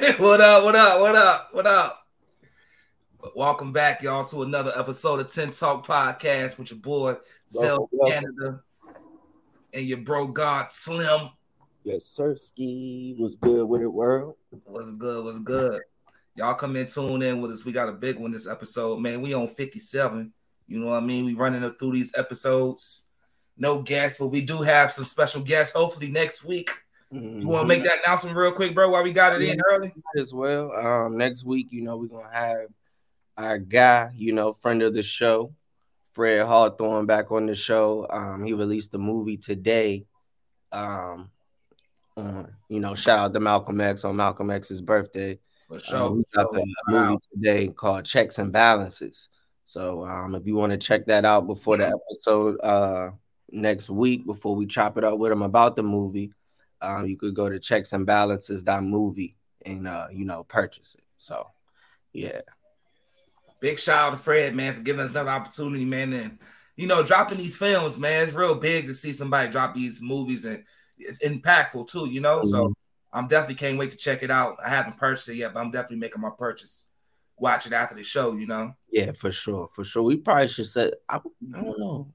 what up? What up? What up? What up? But Welcome back, y'all, to another episode of Ten Talk Podcast with your boy Self Canada and your bro God Slim. Yes, sir. Ski was good with it, world. What's good? What's good? Y'all come in, tune in with us. We got a big one this episode, man. We on 57. You know what I mean? We running up through these episodes. No guests, but we do have some special guests. Hopefully next week. Mm-hmm. You want to make that announcement real quick, bro? While we got it yeah, in early as well. Um, next week, you know, we're gonna have our guy, you know, friend of the show, Fred Hawthorne, back on the show. Um, he released a movie today. Um, on you know, shout out to Malcolm X on Malcolm X's birthday. For um, sure. Um, we dropped a movie today called Checks and Balances. So um, if you want to check that out before the episode uh, next week, before we chop it up with him about the movie, um, you could go to checks and balances movie and uh, you know purchase it. So yeah. Big shout out to Fred, man, for giving us another opportunity, man. And you know, dropping these films, man, it's real big to see somebody drop these movies and it's impactful too, you know. Mm-hmm. So I'm definitely can't wait to check it out. I haven't purchased it yet, but I'm definitely making my purchase watch it after the show, you know? Yeah, for sure. For sure. We probably should say I, I don't know.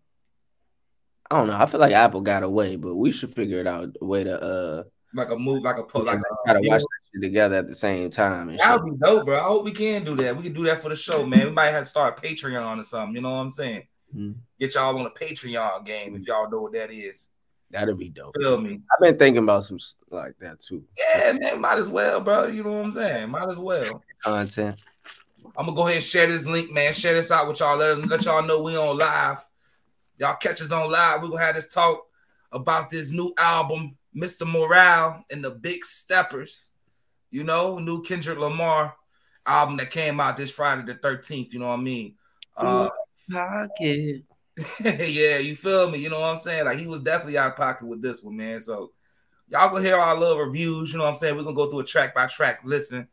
I don't know. I feel like Apple got away, but we should figure it out a way to uh like a move, like a pull, like a, gotta watch that together at the same time. That would be dope, bro. I hope we can do that. We can do that for the show, man. We might have to start Patreon or something. You know what I'm saying? Mm-hmm. Get y'all on a Patreon game if y'all know what that is. That'd be dope. Feel me? I've been thinking about some like that too. Yeah, man. Might as well, bro. You know what I'm saying? Might as well. Content. I'm gonna go ahead and share this link, man. Share this out with y'all. Let us let y'all know we on live. Y'all catch us on live. We're gonna have this talk about this new album, Mr. Morale and the Big Steppers. You know, new Kendrick Lamar album that came out this Friday the 13th. You know what I mean? Uh, pocket. yeah, you feel me? You know what I'm saying? Like he was definitely out of pocket with this one, man. So y'all gonna hear our little reviews. You know what I'm saying? We're gonna go through a track by track listen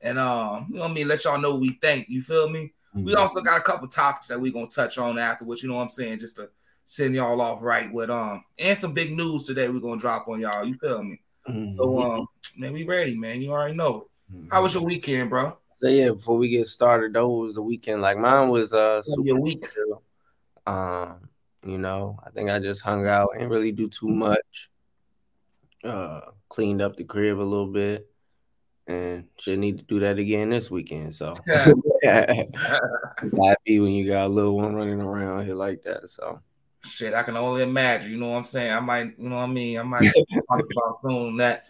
and um, you know what I mean, let y'all know what we think. You feel me? Mm-hmm. We also got a couple topics that we're gonna touch on afterwards, you know what I'm saying, just to send y'all off right with um and some big news today we're gonna drop on y'all. You feel me? Mm-hmm. So um man, we ready, man. You already know. Mm-hmm. How was your weekend, bro? So yeah, before we get started, though, was the weekend. Like mine was uh super your week. Um, you know, I think I just hung out and really do too much. Uh cleaned up the crib a little bit and should need to do that again this weekend. So happy when you got a little one running around here like that. So shit, I can only imagine. You know what I'm saying? I might, you know what I mean? I might talk about soon that.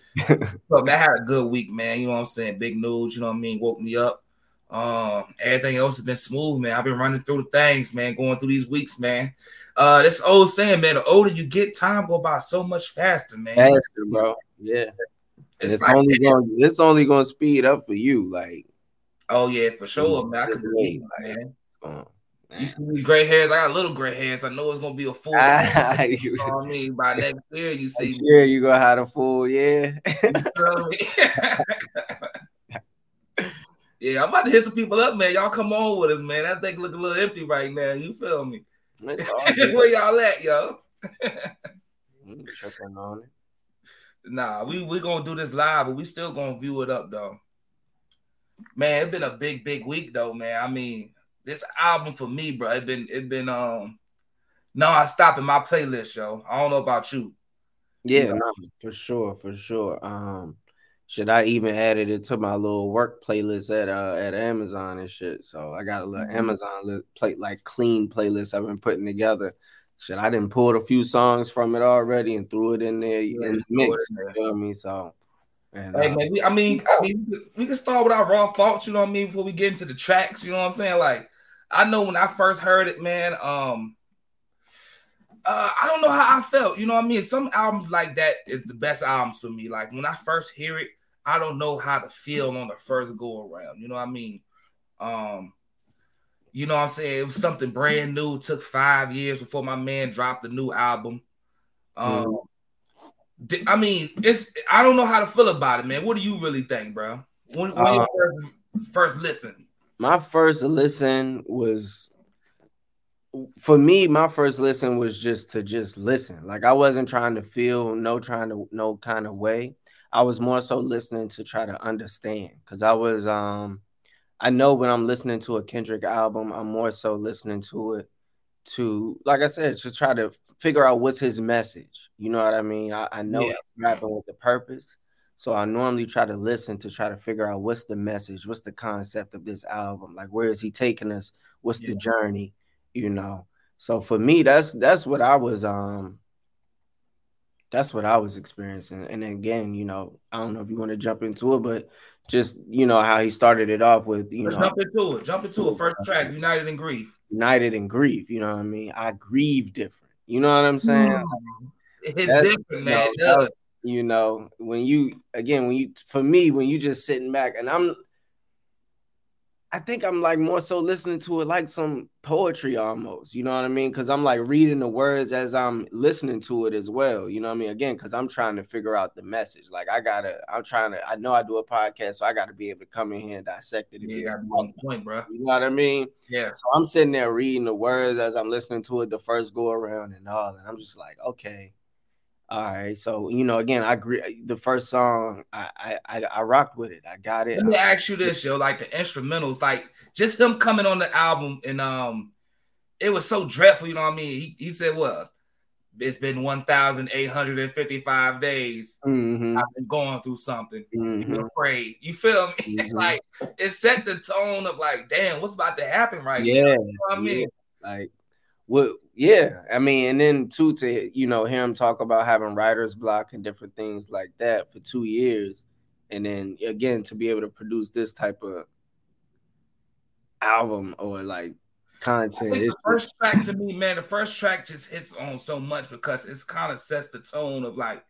But man, I had a good week, man. You know what I'm saying? Big news, you know what I mean? Woke me up. Um, everything else has been smooth, man. I've been running through the things, man, going through these weeks, man. Uh, this old saying, man, the older you get, time go by so much faster, man. Faster, bro. Yeah. It's, it's like, only going it's only going to speed up for you, like. Oh yeah, for sure, man. I can believe, man. man. You see these gray hairs? I got little gray hairs. I know it's gonna be a full. Ah, you know what I mean? By next year, you see. Yeah, you gonna have a full, yeah. yeah, I'm about to hit some people up, man. Y'all come on with us, man. That thing look a little empty right now. You feel me? Where y'all at, yo? Checking on it. Nah, we we gonna do this live, but we still gonna view it up though. Man, it's been a big, big week though, man. I mean, this album for me, bro, it been it been um no, I stop in my playlist, yo. I don't know about you. Yeah, you know? no, for sure, for sure. Um, should I even added it to my little work playlist at uh at Amazon and shit? So I got a little mm-hmm. Amazon play like clean playlist I've been putting together shit, I didn't pull a few songs from it already and threw it in there yeah, in the mix. You know what I mean? So, and, hey, uh, man, we, I mean, I mean, we can start with our raw thoughts. You know what I mean? Before we get into the tracks, you know what I'm saying? Like, I know when I first heard it, man. Um, uh, I don't know how I felt. You know what I mean? Some albums like that is the best albums for me. Like when I first hear it, I don't know how to feel on the first go around. You know what I mean? Um, you know what I'm saying? It was something brand new. It took five years before my man dropped the new album. Um, mm. I mean, it's I don't know how to feel about it, man. What do you really think, bro? When, when uh, first, first listen? My first listen was for me, my first listen was just to just listen. Like I wasn't trying to feel no trying to no kind of way. I was more so listening to try to understand because I was um I know when I'm listening to a Kendrick album, I'm more so listening to it to, like I said, to try to figure out what's his message. You know what I mean? I, I know yeah. he's rapping with the purpose. So I normally try to listen to try to figure out what's the message, what's the concept of this album, like where is he taking us, what's yeah. the journey, you know. So for me, that's that's what I was um that's what I was experiencing. And again, you know, I don't know if you want to jump into it, but just you know how he started it off with you Let's know jump into it. Jump into it. First track, United in Grief. United in Grief. You know what I mean? I grieve different. You know what I'm saying? Mm. It's that's, different, man. You know, you know, when you again, when you for me, when you just sitting back and I'm I think I'm like more so listening to it like some poetry almost, you know what I mean? Because I'm like reading the words as I'm listening to it as well, you know what I mean? Again, because I'm trying to figure out the message. Like I gotta, I'm trying to, I know I do a podcast, so I gotta be able to come in here and dissect it. Yeah, one point, bro. You know what I mean? Yeah. So I'm sitting there reading the words as I'm listening to it the first go around and all, and I'm just like, okay, all right, so you know, again, I agree. The first song, I I I rocked with it. I got it. Let me ask you this, yo, like the instrumentals, like just him coming on the album, and um, it was so dreadful. You know what I mean? He he said, "Well, it's been one thousand eight hundred and fifty-five days. Mm-hmm. I've been going through something. Mm-hmm. You afraid? You feel me? Mm-hmm. like it set the tone of like, damn, what's about to happen right yeah, now? You know I mean, yeah. like what yeah i mean and then too to you know hear him talk about having writer's block and different things like that for two years and then again to be able to produce this type of album or like content the first just... track to me man the first track just hits on so much because it's kind of sets the tone of like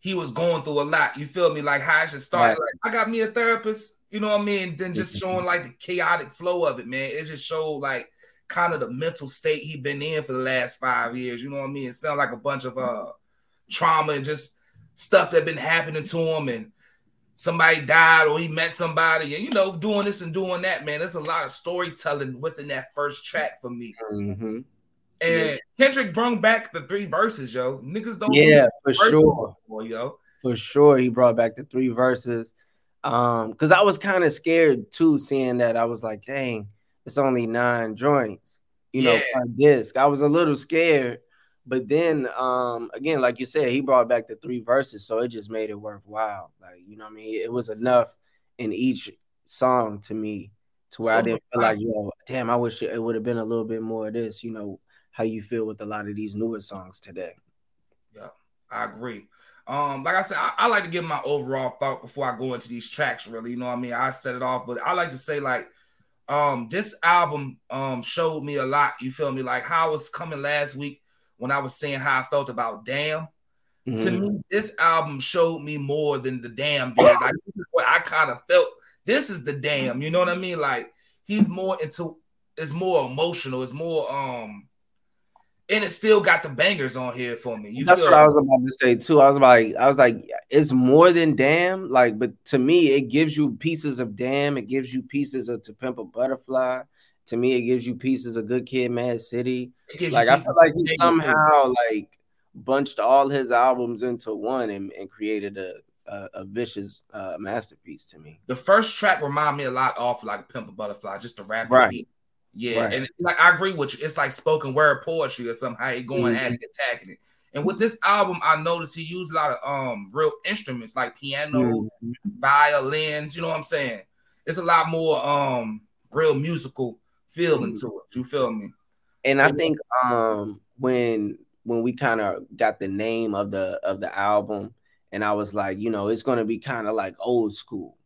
he was going through a lot you feel me? Like how I should start right. like i got me a therapist you know what i mean? Then just showing like the chaotic flow of it man. It just showed like kind of the mental state he been in for the last five years. You know what I mean? It sounds like a bunch of uh trauma and just stuff that been happening to him and somebody died or he met somebody and you know doing this and doing that man there's a lot of storytelling within that first track for me mm-hmm. and yeah. kendrick brung back the three verses yo niggas don't yeah for sure before, yo for sure he brought back the three verses um because i was kind of scared too seeing that i was like dang it's only nine joints, you yeah. know, per disc. I was a little scared, but then um again, like you said, he brought back the three verses, so it just made it worthwhile. Like, you know I mean? It was enough in each song to me to where so I didn't feel like, yo, damn, I wish it would have been a little bit more of this, you know, how you feel with a lot of these newer songs today. Yeah, I agree. Um, like I said, I, I, like to give my overall thought before I go into these tracks. Really, you know what I mean. I set it off, but I like to say like um this album um showed me a lot you feel me? Like how I was coming last week when i was saying how i felt about damn. Mm-hmm. to me this album showed me more than the damn did. Like this is what i kind of felt. This is the damn you know what i mean? Like he's more into it's more emotional it's more um and it still got the bangers on here for me. You That's what I was about to say too. I was like, I was like, it's more than damn. Like, but to me, it gives you pieces of damn. It gives you pieces of To Pimp a Butterfly. To me, it gives you pieces of Good Kid, Mad City. Like, I feel like he somehow like bunched all his albums into one and, and created a, a, a vicious uh, masterpiece to me. The first track remind me a lot off like Pimp a Butterfly, just the rap right. beat. Yeah, right. and like I agree with you. It's like spoken word poetry or something. How he going mm-hmm. at it, attacking it. And with this album, I noticed he used a lot of um real instruments like piano, mm-hmm. violins. You know what I'm saying? It's a lot more um real musical feeling mm-hmm. to it. You feel me? And I think um when when we kind of got the name of the of the album, and I was like, you know, it's gonna be kind of like old school.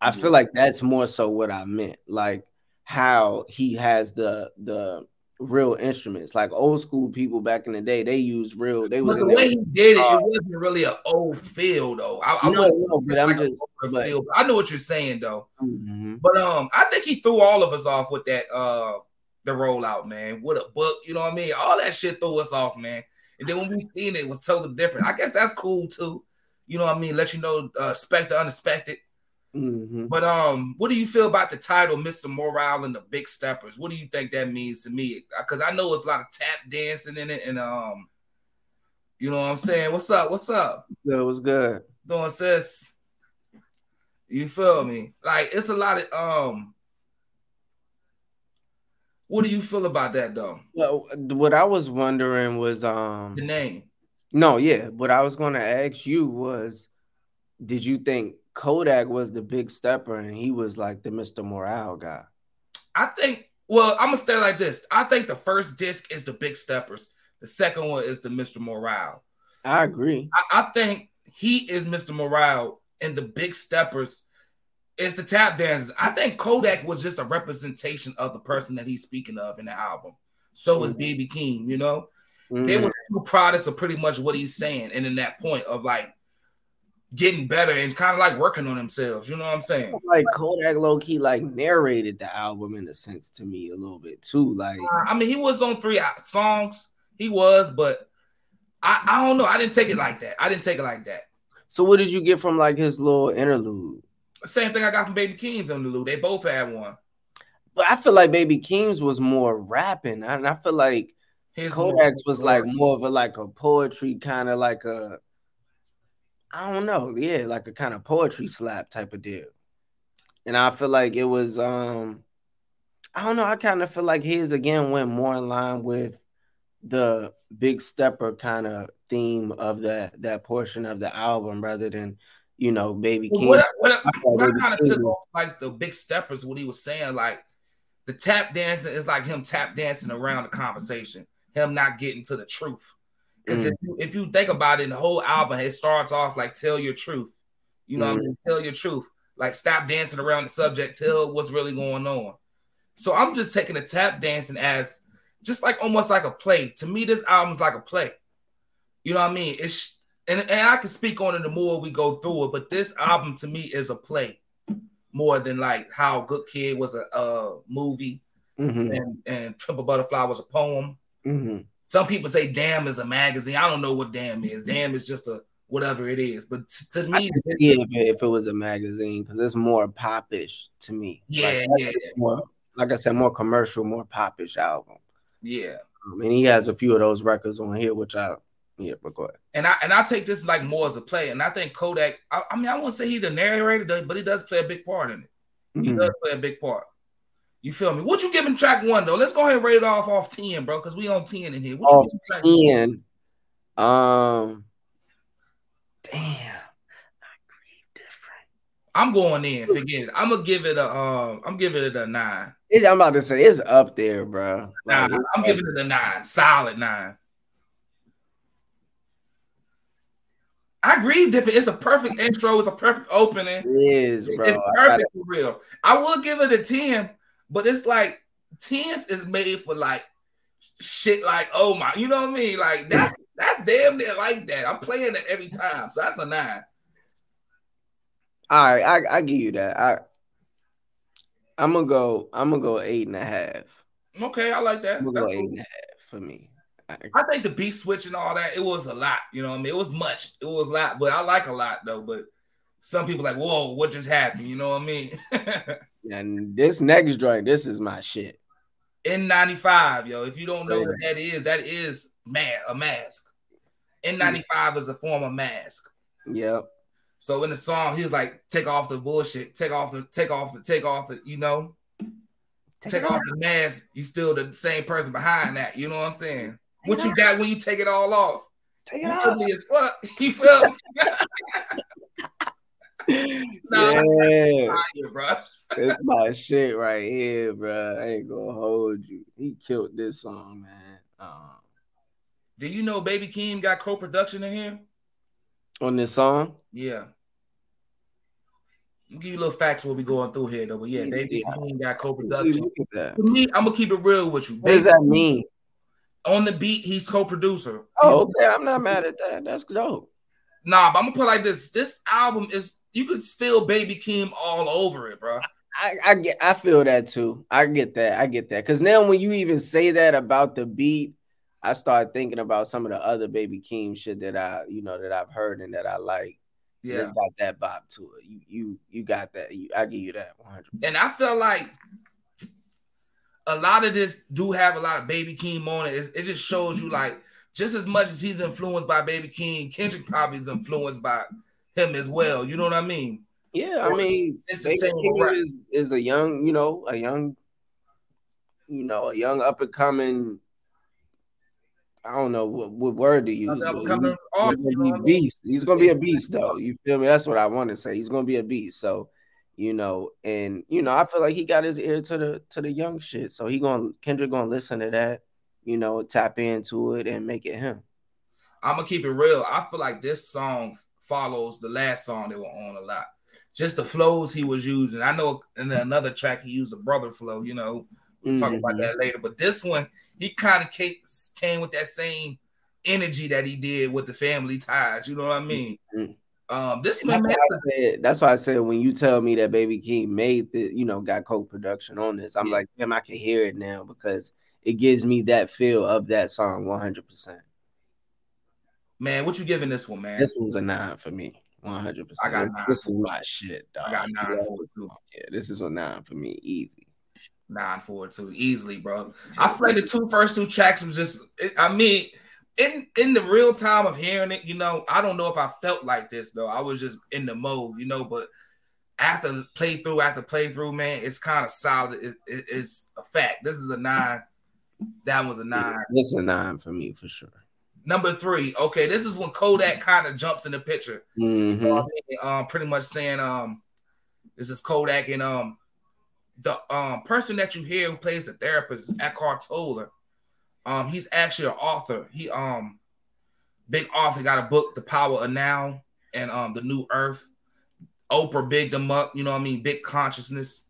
I feel like that's more so what I meant. Like how he has the the real instruments. Like old school people back in the day, they used real. They was the way he did it. it wasn't really an old feel though. I, I no, no, but I'm just. But, feel, I know what you're saying though. Mm-hmm. But um, I think he threw all of us off with that uh the rollout, man. With a book, you know what I mean? All that shit threw us off, man. And then when we seen it, it was totally different. I guess that's cool too. You know what I mean? Let you know, uh, expect the unexpected. Mm-hmm. But um, what do you feel about the title, Mr. Morale and the Big Steppers? What do you think that means to me? Because I know it's a lot of tap dancing in it, and um, you know what I'm saying. What's up? What's up? Good. What's good? doing sis. You feel me? Like it's a lot of um. What do you feel about that though? Well, what I was wondering was um The name. no, yeah. What I was gonna ask you was, did you think Kodak was the big stepper and he was like the Mr. Morale guy? I think. Well, I'm gonna stay like this. I think the first disc is the Big Steppers. The second one is the Mr. Morale. I agree. I, I think he is Mr. Morale, and the Big Steppers is the tap dancers. I think Kodak was just a representation of the person that he's speaking of in the album. So is Mhm. Baby Keem, you know? They Mhm. were two products of pretty much what he's saying, and in that point of like getting better and kind of like working on themselves. You know what I'm saying? like Kodak low key like narrated the album in a sense to me a little bit too. Like Uh, I mean, he was on three songs. He was, but I, I don't know. I didn't take it like that. I didn't take it like that. so what did you get from like his little interlude? Same thing I got from Baby Keem's Lou. They both had one. But I feel like Baby Keem's was more rapping, and I feel like His Kodak's was like more of a like a poetry kind of like a I don't know, yeah, like a kind of poetry slap type of deal. And I feel like it was um I don't know, I kind of feel like his again went more in line with the big stepper kind of theme of that that portion of the album rather than you know baby Keem. What, I- what, I- I what I kind of took off like the big steppers, what he was saying, like the tap dancing is like him tap dancing around the conversation, him not getting to the truth. Because if, you, if you think about it, the whole album it starts off like tell your truth. You know, what I mean? tell your truth. Like stop dancing around the subject. Tell what's really going on. So I'm just taking the tap dancing as just like almost like a play. To me, this album's like a play. You know what I mean? It's and, and I can speak on it the more we go through it, but this album to me is a play more than like how Good Kid was a, uh movie Mhm, and, and Pimp a Butterfly was a poem. mhm. Some people say Damn is a magazine. I don't know what Damn is. Damn is just a whatever it is. But to me, see if it, was a magazine because it's more popish to me. yeah, Like, yeah, more like I said, more commercial, more popish album. yeah. Um, and he has a few of those records on here, which I yeah, but go ahead. And I and I take this like more as a play. And I think Kodak. I, I mean, I won't say he's the narrator, but he does play a big part in it. He Mhm. does play a big part. You feel me? What you giving track one though? Let's go ahead and rate it off off ten, bro, because we on ten in here. What Off track one? ten. Um, damn, I grieve different. I'm going in. Forget it. I'm gonna give it a. Um, I'm giving it a nine. It's- I'm about to say it's up there, bro. Nah, Like, it's I'm giving it a nine. Solid nine. I agree, different. It's a perfect intro. It's a perfect opening. It is, bro. It's perfect for real. I will give it a 10, but it's like 10s is made for like shit like oh my, you know what I mean? Like that's that's damn near like that. I'm playing it every time. So that's a nine. All right, I, I give you that. I I'm gonna go. I'm gonna go eight and a half. Okay, I like that. I'm gonna go eight and a half for me. I- I think the beat switch and all that, it was a lot. You know what I mean? It was much. It was a lot, but I like a lot though. But some people like, whoa, what just happened? You know what I mean? And this next joint, this is my shit. N95, yo. If you don't know what that is, that is man a mask. N95 is a form of mask. Yep. So in the song, he's like, take off the bullshit, take off the, take off the, take off the, you know, take, off the mask. You still the same person behind that. You know what I'm saying? What you got when you take it all off? Take You it off. as fuck. You feel me? Nah, yeah, bro. It's my shit right here, bro. I ain't gonna hold you. He killed this song, man. Um, Do you know Baby Keem got co-production in here? on this song, Yeah. I'll give you a little facts what we going through here, though. But yeah, Baby Yeah. Keem got co-production. look at that. For me, I'm gonna keep it real with you. What does that mean? on the beat, he's co-producer. Oh, okay. I'm not mad at that. That's dope. Nah, but I'm gonna put like this. This album is you could feel Baby Keem all over it, bro. I, I get I feel that too. I get that. I get that. Cause now when you even say that about the beat, I start thinking about some of the other baby Keem shit that I, you know, that I've heard and that I like. Yeah. It's got that bop to it. You you you got that. You, I give you that 100. And I feel like a lot of this do have a lot of Baby Keem on it. It's- it just shows you like just as much as he's influenced by Baby Keem, Kendrick probably is influenced by him as well. You know what I mean? Yeah, I mean, it's the same is, is a young, you know, a young, you know, a young up and coming. I don't know what, what word to use. Coming he's, he's a beast. He's gonna be a beast, though. You feel me? That's what I want to say. He's gonna be a beast. So, you know, and you know, I feel like he got his ear to the to the young shit. So he gonna Kendrick gonna listen to that, you know, tap into it and make it him. I'm gonna keep it real. I feel like this song follows the last song they were on a lot just the flows he was using. I know in another track he used a brother flow, you know, we'll mm-hmm. talk about mm-hmm. that later. But this one, he kind of came with that same energy that he did with the family ties. You know what I mean? Mm-hmm. Um, this man, that's, why said, that's why I said when you tell me that Baby Keem made the, you know, got co-production on this, I'm yeah. like, damn, I can hear it now because it gives me that feel of that song 100. percent Man, what you giving this one, man? This one's a nine for me. One hundred percent. I got nine. This is my shit, dog. I got nine for it too. Yeah, this is a nine for me, easy. Nine for it too, easily, bro. I feel like the two first two tracks was just. I mean, in in the real time of hearing it, you know, I don't know if I felt like this though. I was just in the mode, you know. But after playthrough after playthrough, man, it's kind of solid. It, it, it's a fact. This is a nine. That was a nine. This is a nine for me for sure. Number three, okay, this is when Kodak kind of jumps in the picture. Mm-hmm. You know I mean? um, pretty much saying, um, this is Kodak and um, the um person that you hear who plays the therapist is Eckhart Tolle. Um, he's actually an author. He um, big author, got a book, The Power of Now, and um, The New Earth. Oprah bigged him up. You know what I mean? Big consciousness.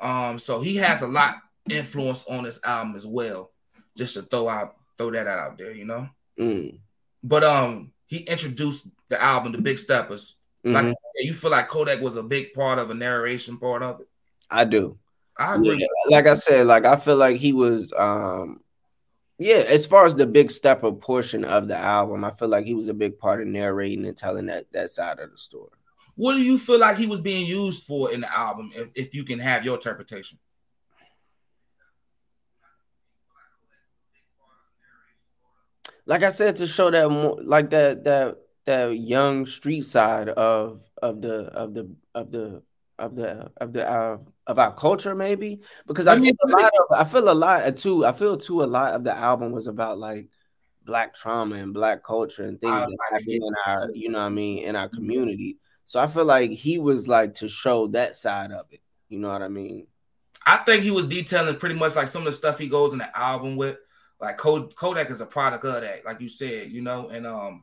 Um, so he has a lot influence on this album as well. Just to throw out throw that out there, you know. Mm. But um, he introduced the album, The Big Steppers. Mm-hmm. Like you feel like Kodak was a big part of a narration part of it. I do. I agree. Yeah, like I said, like I feel like he was um yeah, as far as the big stepper portion of the album, I feel like he was a big part of narrating and telling that that side of the story. What do you feel like he was being used for in the album, if, if you can have your interpretation? Like I said, to show that more like that that that young street side of of the of the of the of the of the uh, of our culture maybe. Because I, I mean, feel a lot of I feel a lot uh, too I feel too a lot of the album was about like black trauma and black culture and things ah, that happen in our you know what I mean in our mm-hmm. community. So I feel like he was like to show that side of it. You know what I mean? I think he was detailing pretty much like some of the stuff he goes in the album with like Kodak is a product of that, like you said, you know, and um,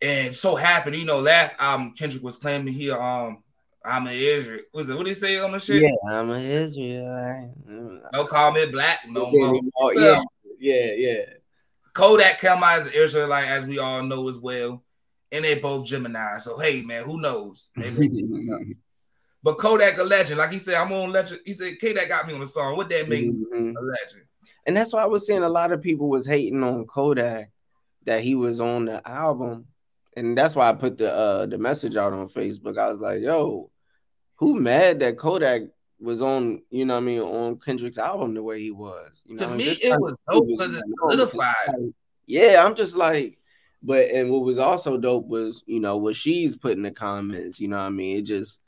and so happened, you know, last album Kendrick was claiming he um I'm an Israel. Was it what did he say on the shit? Yeah, I'm an Israel. No call me black no more. Yeah, yeah, yeah. Kodak come out as an Israelite, as we all know as well, and they both Gemini. So hey, man, who knows? Maybe. but Kodak a legend, like he said, I'm on legend. He said Kodak got me on the song. What that mean? Mm-hmm. A legend. And that's why I was saying a lot of people was hating on Kodak that he was on the album. And that's why I put the uh the message out on Facebook. I was like, yo, who mad that Kodak was on, you know I mean, on Kendrick's album the way he was. You know, to me, it was dope because it solidified. Yeah, I'm just like, but and what was also dope was, you know, what she's put in the comments, you know what I mean? It just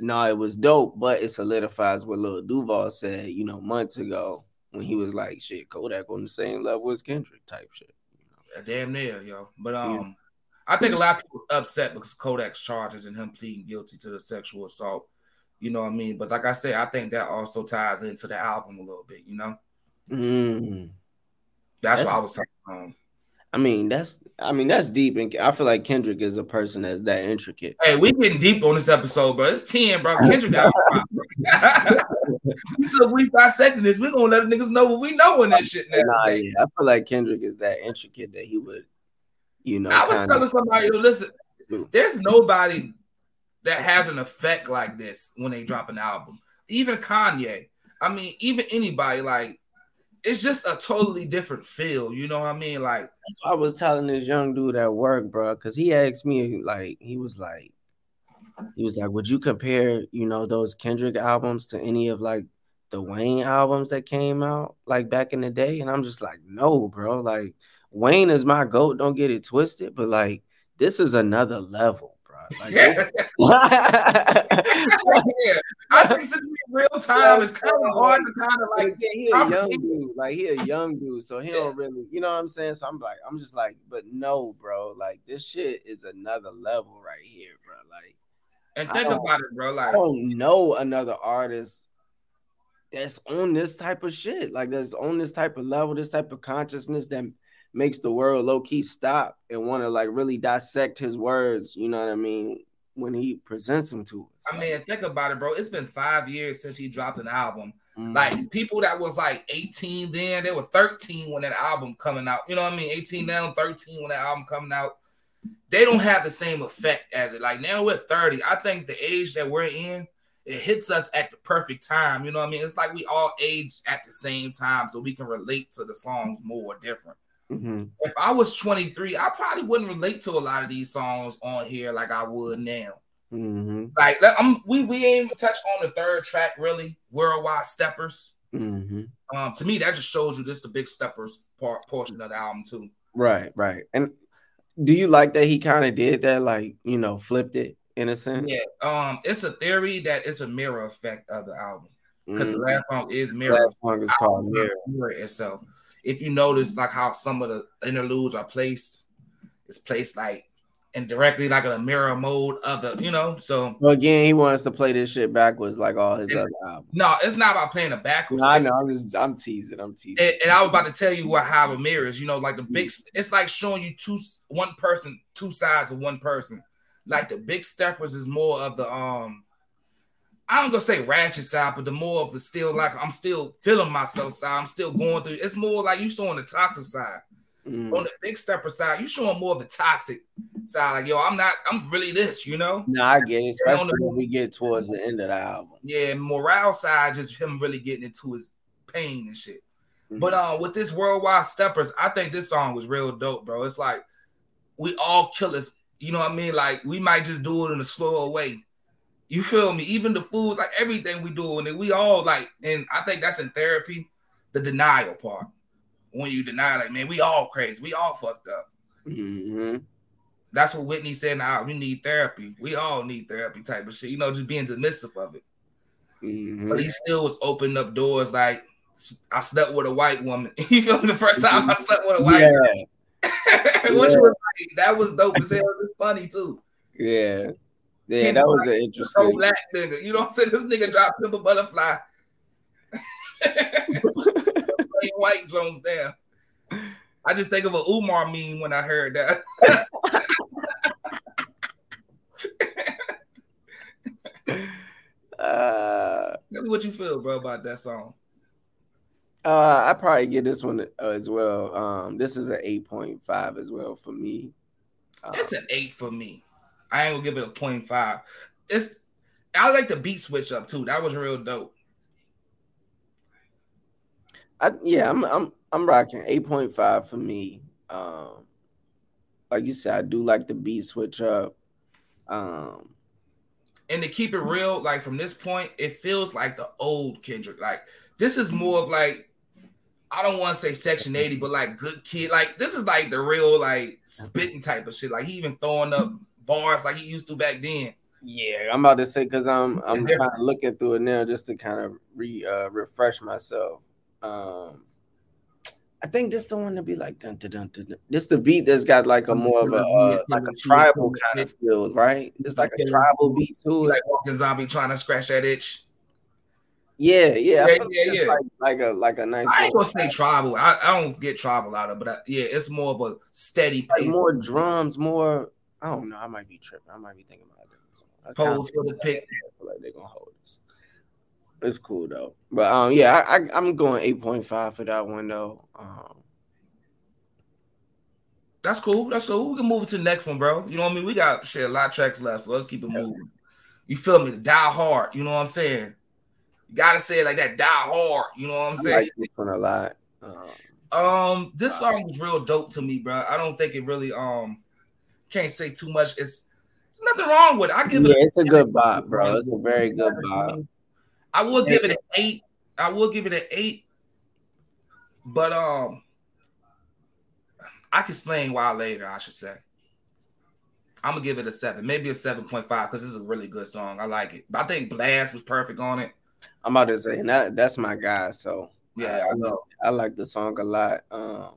no, it was dope, but it solidifies what Lil Duval said, you know, months ago when he was like, "Shit, Kodak on the same level as Kendrick," type shit. You know? Damn near, yo. But um, yeah. I think a lot of people upset because Kodak's charges and him pleading guilty to the sexual assault. You know what I mean? But like I said, I think that also ties into the album a little bit. You know. Mm. That's, that's what I was talking about. I mean, that's I mean that's deep, and I feel like Kendrick is a person that's that intricate. Hey, we getting deep on this episode, bro. It's ten, bro. Kendrick got. so we dissecting this, we gonna let the niggas know what we know in this shit now. Nah, yeah, I feel like Kendrick is that intricate that he would, you know. I was telling somebody, listen, there's nobody that has an effect like this when they drop an album. Even Kanye. I mean, even anybody like it's just a totally different feel. You know what I mean? Like that's what I was telling this young dude at work, bro, because he asked me, like, he was like, he was like, Would you compare, you know, those Kendrick albums to any of like the Wayne albums that came out like back in the day? And I'm just like, no, bro. Like Wayne is my goat, don't get it twisted, but like this is another level, Like, Yeah. yeah. I think since we real time, it's kind of hard to kind of like yeah, he a young dude. Like he a young dude, so he Yeah. don't really, you know what I'm saying. So I'm like, I'm just like, but no, bro. Like this shit is another level right here, bro. Like and think about it, bro. Like, I don't know another artist that's on this type of shit. Like that's on this type of level, this type of consciousness that makes the world low key stop and want to like really dissect his words. You know what I mean? When he presents them to us. I mean, think about it, bro. It's been five years since he dropped an album. Mhm. Like people that was like 18 then, they were 13 when that album coming out. You know what I mean? 18 now, 13 when that album coming out. They don't have the same effect as it. Like now we're 30. I think the age that we're in, it hits us at the perfect time. You know what I mean? It's like we all age at the same time, so we can relate to the songs more different. Mhm. If I was 23, I probably wouldn't relate to a lot of these songs on here like I would now. Mhm. Like I'm, we we ain't even touch on the third track really, worldwide steppers. Mhm. Um, to me, that just shows you this the big steppers part portion of the album too. Right, right. And do you like that he kind of did that, like you know, flipped it in a sense? Yeah, um, it's a theory that it's a mirror effect of the album because the Mhm. last song is mirror. last song is called Mirror. mirror itself. If you notice, like how some of the interludes are placed, it's placed like indirectly, like in a mirror mode of the, you know. So Well, again, he wants to play this shit backwards like all his other albums. no, it's not about playing it backwards. No, I know. I'm just, I'm teasing. I'm teasing. and, and I was about to tell you what how a mirror is. You know, like the big. It's like showing you two, one person, two sides of one person. Like the big steppers is more of the um. I don't gonna say ratchet side, but the more of the still like I'm still feeling myself side. I'm still going through. It's more like you showing the toxic side. Mm. On the big stepper side, you showing more of the toxic side. Like yo, I'm not. I'm really this. You know. No, I get it, especially the- when we get towards the end of the album. Yeah, morale side just him really getting into his pain and shit. Mhm. But uh, with this worldwide steppers, I think this song was real dope, bro. It's like we all killers. You know what I mean? Like we might just do it in a slower way. You feel me? Even the foods, like everything we do, and we all like, and I think that's in therapy, the denial part. When you deny, like, man, we all crazy, we all fucked up. Mhm. That's what Whitney said. Now we need therapy. We all need therapy, type of shit. You know, just being dismissive of it. Mhm. But he still was opening up doors. Like I slept with a white woman. You feel me? The first time I slept with a white, Yeah, which Yeah. was like, that was dope as hell. It was funny too. yeah, yeah. That was an So interesting. black nigga, you know what I'm saying? This nigga dropped Pimp a Butterfly. White Jones down. I just think of a Umar meme when I heard that. Uh, Tell me what you feel, bro, about that song. uh, I probably get this one uh, as well. Um, this is an eight point five as well for me. Um, It's an eight for me. I ain't gonna give it a point five. It's I like the beat switch up too. That was real dope. I, yeah, I'm I'm I'm rocking eight point five for me. Um, like you said, I do like the beat switch up. Um, And to keep it real, like from this point, it feels like the old Kendrick. Like this is more of like I don't want to say Section 80, but like good kid. Like this is like the real like spitting type of shit. Like he even throwing up bars like he used to back then. yeah, I'm about to say because I'm I'm kind of looking through it now just to kind of re uh, refresh myself. Um, I think this the one to be like dun dun dun dun. dun. This the beat that's got like a more of a uh, like a tribal kind of feel, right? It's like a tribal beat too. Like walking zombie trying to scratch that itch. Yeah, yeah, Yeah, like yeah, yeah. Like, like a like a nice I ain't gonna say tribal. I, I don't get tribal out of, it, but I, yeah, it's more of a steady like pace. more drums, more. I don't know. I might be tripping. I might be thinking about it. Pose for the pick. feel like they're gonna hold us. It's cool though. But um, yeah, I, I I'm going eight point five for that one though. Um, That's cool. That's cool. We can move to the next one, bro. You know what I mean? We got shit a lot of tracks left, so let's keep it moving. You feel me? Die hard. You know what I'm saying? You gotta say it like that. Die hard. You know what I'm saying? I like this one a lot. Um, Um, this song was real dope to me, bro. I don't think it really um can't say too much. It's there's nothing wrong with it. I give yeah, it. it's a good bop, bro. It's a very good bop. I will give it an eight. I will give it an eight. But um, I can explain why later. I should say. I'm gonna give it a seven, maybe a seven point five, because it's a really good song. I like it. I think Blxst was perfect on it. I'm about to say, that that's my guy. So Yeah, I know. I like the song a lot. Um,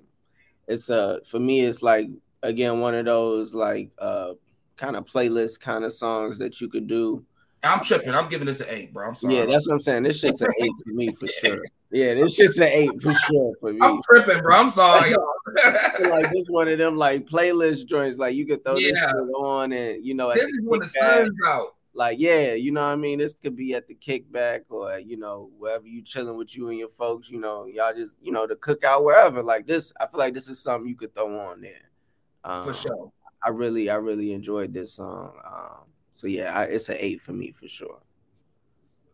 it's uh for me, it's like again one of those like uh kind of playlist kind of songs that you could do. I'm tripping. I'm giving this an eight, bro. I'm sorry. Yeah, that's what I'm saying. This shit's an eight for me for sure. Yeah, this shit's an eight for sure for me. I'm tripping, bro. I'm sorry. y'all. Like this one of them like playlist joints. Like you could throw this Yeah. shit on and you know this is when the sun's out. like yeah, you know what I mean. This could be at the kickback or you know wherever you chilling with you and your folks. You know y'all just you know the cookout wherever. Like this, I feel like this is something you could throw on there. Um, For sure. I really, I really enjoyed this song. Um, so yeah, I, it's an eight for me for sure.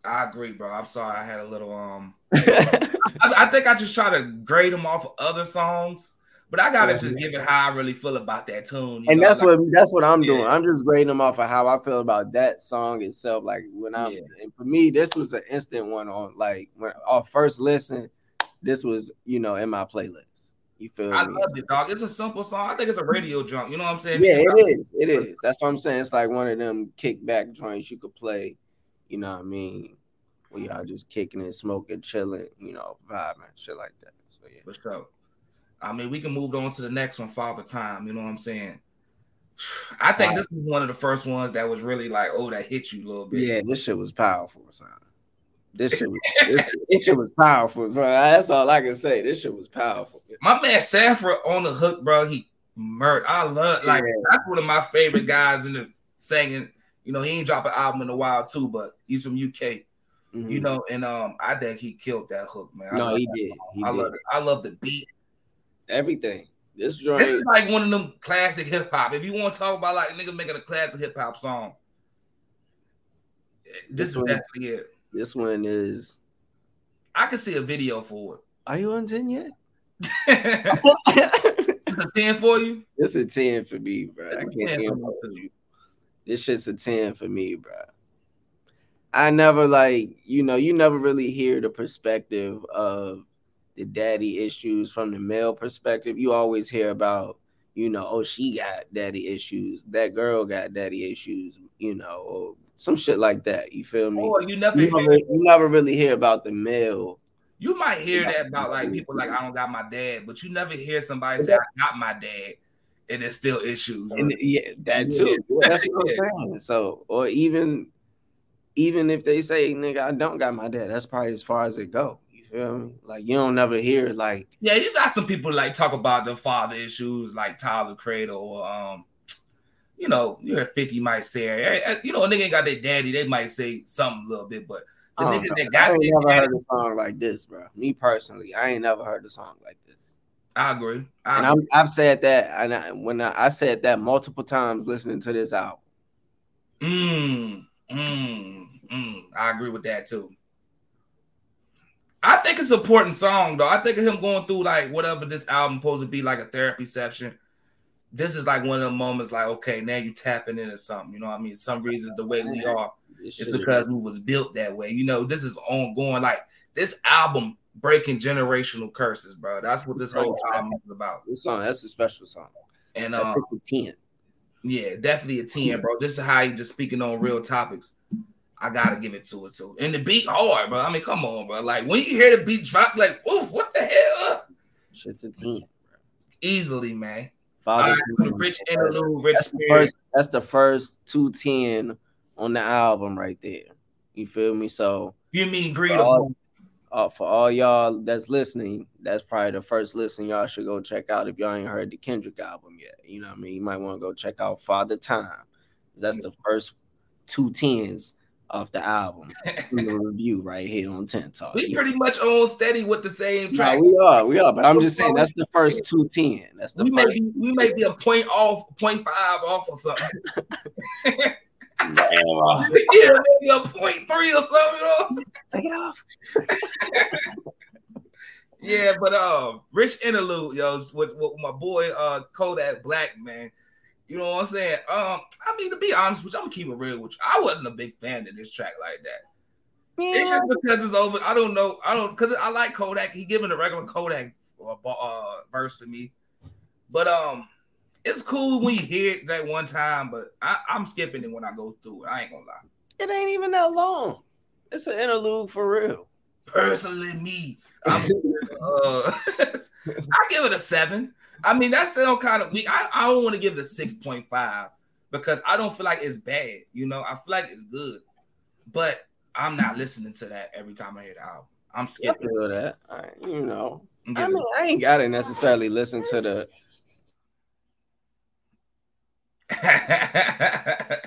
I agree, bro. I'm sorry. I had a little um. I, I think I just try to grade them off of other songs, but I gotta just give it how I really feel about that tune. you and know, that's like- what that's what I'm doing. I'm just grading them off of how I feel about that song itself. Like when I'm Yeah. and for me, this was an instant one on like when off first listen, this was you know in my playlist. You feel I me? love it, dog. It's a simple song. I think it's a radio jump. You know what I'm saying? Yeah, it is. It is. That's what I'm saying. It's like one of them kickback joints you could play. You know what I mean? Where y'all just kicking and smoking, chilling, you know, vibing, shit like that. So yeah. For sure. I mean, we can move on to the next one, Father Time. You know what I'm saying? I think this was one of the first ones that was really like, oh, that hit you a little bit. Yeah, this shit was powerful, son. This shit was this, this shit was powerful, son. That's all I can say. This shit was powerful. My man Sampha on the hook, bro. He murdered. I love like Yeah. that's one of my favorite guys in the singing. You know, he ain't dropped an album in a while too, but he's from UK. Mhm. You know, and um, I think he killed that hook, man. I no, he did. He I did love it. I love the beat. everything. This joint, This is like one of them classic hip hop. If you want to talk about like niggas making a classic hip hop song, this This is definitely it. This one is. I can see a video for it. Are you on ten yet? it's a 10 for you. This a ten for me, bro. It's a can't 10 for me, you. This shit's a 10 for me, bro. I never like, you know, you never really hear the perspective of the daddy issues from the male perspective. You always hear about, you know, oh, she got daddy issues, that girl got daddy issues, you know, or some shit like that. You feel me? Or you never, You hear, never, you never really hear about the male. you might hear that about like people like I don't got my dad, but you never hear somebody say I got my dad, and there's still issues. And yeah, that too. Yeah, that's what I'm saying. So, or even, even if they say, "Nigga, I don't got my dad," that's probably as far as it go. You feel me? Like you don't never hear like, Yeah, you got some people like talk about the father issues, like Tyler Cradle, or um, you know, you hear 50 might say, you know, a nigga ain't got their daddy, they might say something a little bit, but the I, niggas know. that I ain't never daddy, heard a song like this, bro. Me personally, I ain't never heard a song like this. I agree. I And I'm, I've said that, and I, when I, I said that multiple times listening to this album. Mm, mm, mm. I agree with that too. I think it's an important song though. I think of him going through like whatever this album supposed to be like a therapy session. This is like one of the moments like, okay, now you tapping into something. You know I mean? Some reasons the way we are it's is- because we was built that way. You know, this is ongoing. Like this album breaking generational curses, bro. That's what this whole album is about. this song, that's a special song. And That's um, just a ten. yeah, definitely a 10, bro. This is how you just speaking on real topics. I gotta give it to it too. And the beat hard, bro. I mean, come on, bro. Like when you hear the beat drop, like, oof, what the hell? Shit's a ten. Easily, man. Father right, so the rich interlude, rich That's the spirit. first. That's the first two ten on the album right there. You feel me? So You mean greed? For all, uh, for all y'all that's listening, that's probably the first listen y'all should go check out if y'all ain't heard the Kendrick album yet. You know what I mean? You might want to go check out Father Time. That's the first two tens off the album. the review right here on Ten Talk. we Yeah. pretty much on steady with the same No, track. we are, we are, but I'm just saying that's the first two ten. That's the we may be we may be a point off, point five off or something. Yeah, maybe a point three or something. You know? Take it off. Yeah, but um, Rich Interlude, yo, with, with my boy uh Kodak Black, man. You know what I'm saying? Um, I mean, to be honest with you, I'm gonna keep it real with you. I wasn't a big fan of this track like that. It's just because it's over. I don't know. I don't because I like Kodak. He giving a regular Kodak uh, uh, verse to me, but um, it's cool when you hear it that one time, but I, I'm skipping it when I go through it. I ain't gonna lie. It ain't even that long. It's an interlude for real. Personally, me, I'm, uh, I give it a seven. I mean, that sound kind of weak. I, I don't want to give it a six point five because I don't feel like it's bad. You know, I feel like it's good, but I'm not listening to that every time I hear the album. I'm skipping feel that. I, you know, I mean, I ain't gotta necessarily listen to the.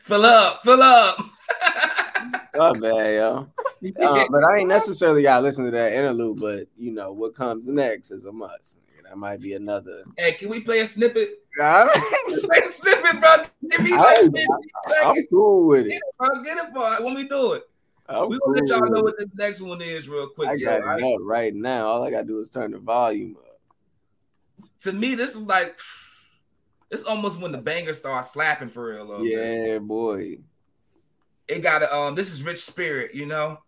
fill up, fill up. oh bad, yo. Uh, but I ain't necessarily gotta listen to that interlude. But you know what comes next is a must. That might be another. Hey, can we play a snippet? play a snippet, bro. Give me like I, am cool with it. Bro, get it, bro. When we do it. I'm we gonna let y'all know what the next one is real quick. I got yo, it right? up right now. All I gotta do is turn the volume up. To me, this is like it's almost when the banger starts slapping for real. yeah, bit. boy. It got a um. This is Rich Spirit, you know.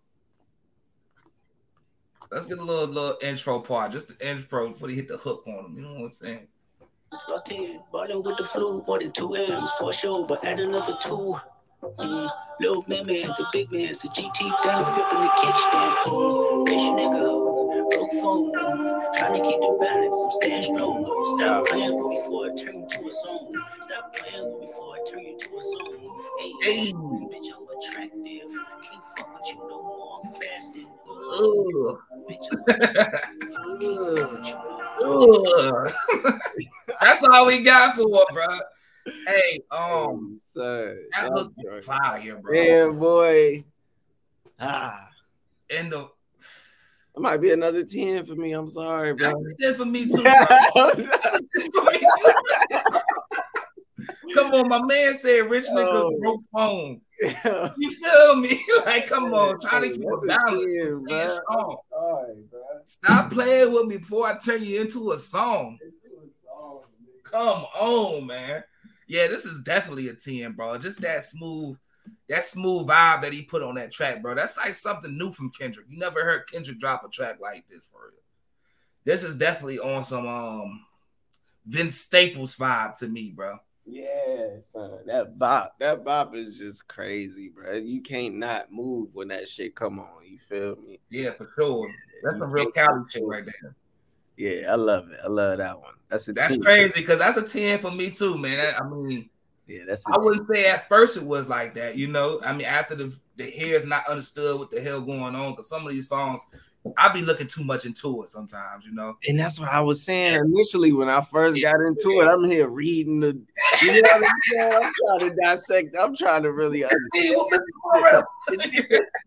Let's get a little little intro part, just the intro before they hit the hook on them. You know what I'm saying? Lost 10, balling with the flu, more than two M's for sure, but add another two. Mm, little man, man, the big man, it's a GT down, flipping the kickstand. Mm, bitch nigga, broke phone, trying to keep the balance, I'm staying strong. Stop playing with me before I turn you to a song. Stop playing with me before I turn you to a song. Hey, hey. bitch, I'm attractive, can't fuck with you no more, I'm fasting. That's all we got for bro. Hey, um, Sorry. that looked fire, bro. Yeah, boy. Ah, and the it might be another 10 for me. I'm sorry, bro. That's a 10 for me too. That's a 10 for me too. Come on, my man said rich nigga oh. broke phone. Yeah. You feel me? like, come on, try to keep a balance. Kid, Sorry, Stop playing with me before I turn you into a song. Come on, man. Yeah, this is definitely a 10, bro. Just that smooth, that smooth vibe that he put on that track, bro. That's like something new from Kendrick. You never heard Kendrick drop a track like this for real. This is definitely on some um Vince Staples vibe to me, bro. Yeah, son. That bop, that bop is just crazy, bro. You can't not move when that shit come on. You feel me? Yeah, for sure. That's some real Cali shit right there. Yeah, I love it. I love that one. That's a that's 10. crazy because that's a ten for me too, man. I mean, yeah, that's. I wouldn't say at first it was like that, you know. I mean, after the the hair's not understood what the hell going on, because some of these songs I be looking too much into it sometimes, you know. And that's what I was saying initially when I first got into it. I'm here reading the, you know what I'm saying? I'm trying to dissect. I'm trying to really understand.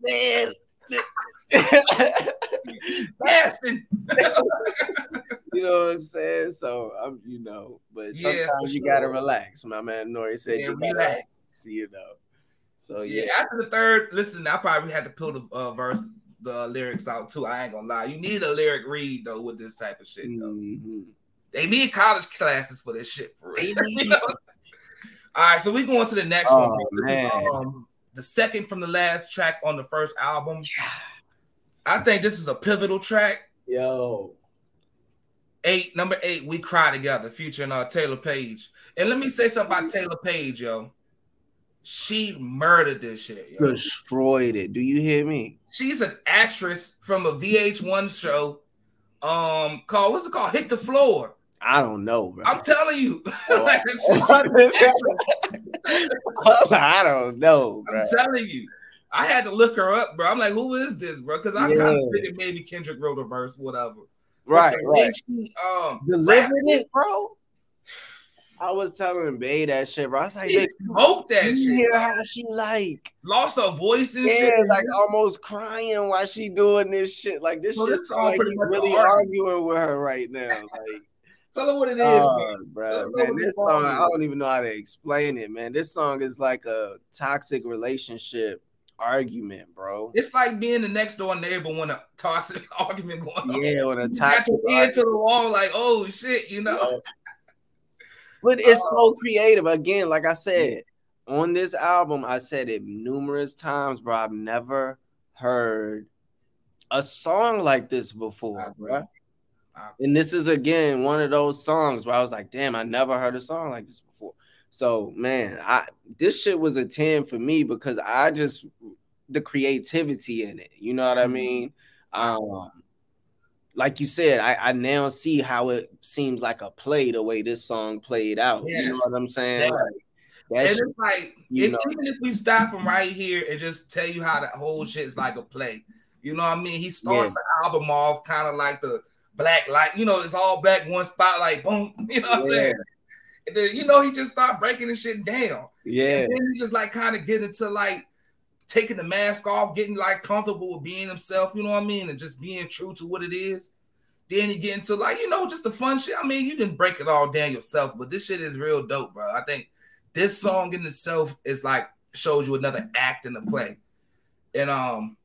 man. you know what I'm saying? So I'm, you know, but sometimes yeah, you gotta relax. My man Nori said yeah, you relax. You know. So yeah. yeah. After the third, listen, I probably had to pull the uh, verse the lyrics out too. I ain't gonna lie. You need a lyric read though with this type of shit. Mm-hmm. They need college classes for this shit for real. All right, so we going to the next oh, one. This is, um, the second from the last track on the first album. Yeah. I think this is a pivotal track. Yo. Eight, number eight, we cry together, Future featuring uh Taylour Paige. And let me say something about Taylour Paige, yo. She murdered this shit. Yo. Destroyed it. Do you hear me? She's an actress from a VH1 show. Um, called what's it called? Hit the floor. I don't know, bro. I'm telling you. Oh. I don't know, bro. I'm telling you. I had to look her up, bro. I'm like, who is this, bro? Because I yeah. kind of figured maybe Kendrick wrote a verse, whatever. Right, right. She, um, delivered it, bro. I was telling Bay that shit, bro. I was like, she smoked that shit. Hear how she like lost her voice and yeah, shit. like almost crying while she doing this shit. Like this shit, like really arguing with her right now. Like, tell her what it is, uh, bro. Man, this song, I don't even know how to explain it, man. This song is like a toxic relationship argument, bro. It's like being the next door neighbor when a toxic argument going on. Yeah, when a toxic you got to the wall, like, oh shit, you know. But it's so creative. Again, like I said, on this album, I said it numerous times, bro. I've never heard a song like this before, bro. And this is again one of those songs where I was like, damn, I never heard a song like this before. So man, I this shit was a 10 for me because I just the creativity in it. You know what I mm-hmm. mean? Um like you said, I, I now see how it seems like a play the way this song played out. Yes. You know what I'm saying? Yes. Like, and it's like if, even if we stop from right here and just tell you how that whole shit is like a play, you know what I mean? He starts yeah. the album off kind of like the black light, you know, it's all black, one spotlight, boom. You know what I'm saying? And then you know he just start breaking the shit down. Yeah. And then he just like kind of get into like taking the mask off, getting like comfortable with being himself, you know what I mean, and just being true to what it is. Then you get into like, you know, just the fun shit. I mean, you can break it all down yourself, but this shit is real dope, bro. I think this song in itself is like shows you another act in the play. And um,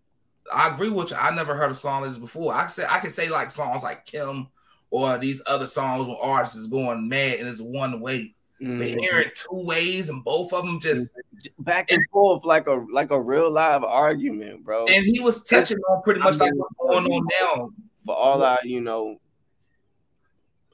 I agree with you. I never heard a song like this before. I said I can say like songs like Kim or these other songs where artists is going mad and it's one way. Mm-hmm. They hear it two ways and both of them just back and, and forth like a like a real live argument, bro. And he was touching on pretty much I mean, like what's going on now for all our, you know,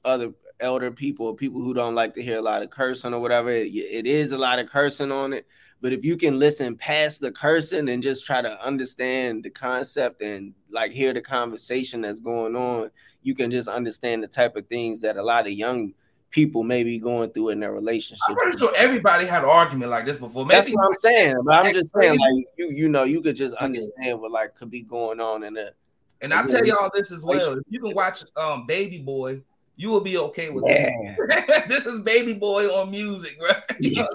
other elder people, people who don't like to hear a lot of cursing or whatever, it, it is a lot of cursing on it. But if you can listen past the cursing and just try to understand the concept and like hear the conversation that's going on, you can just understand the type of things that a lot of young people may be going through in their relationship. I'm pretty sure everybody had an argument like this before. Maybe that's what I'm saying. But I'm just saying, like you, you know, you could just understand what like could be going on in a and I tell y'all this as well. If you can watch um Baby Boy, you will be okay with yeah. this. this is Baby Boy on music, right? You know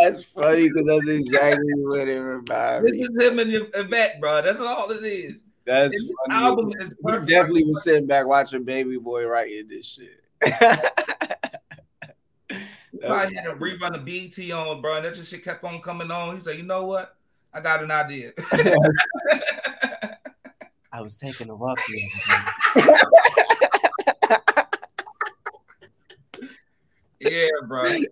that's funny because that's exactly what it reminds me. This is him and Yvette, bro. That's all it is. That's and funny. album is perfect. You definitely was sitting back watching Baby Boy writing this shit. I had to rerun the BT on, bro. And that just shit kept on coming on. He said, "You know what? I got an idea." I was taking a walk the yeah, bro. Yeah.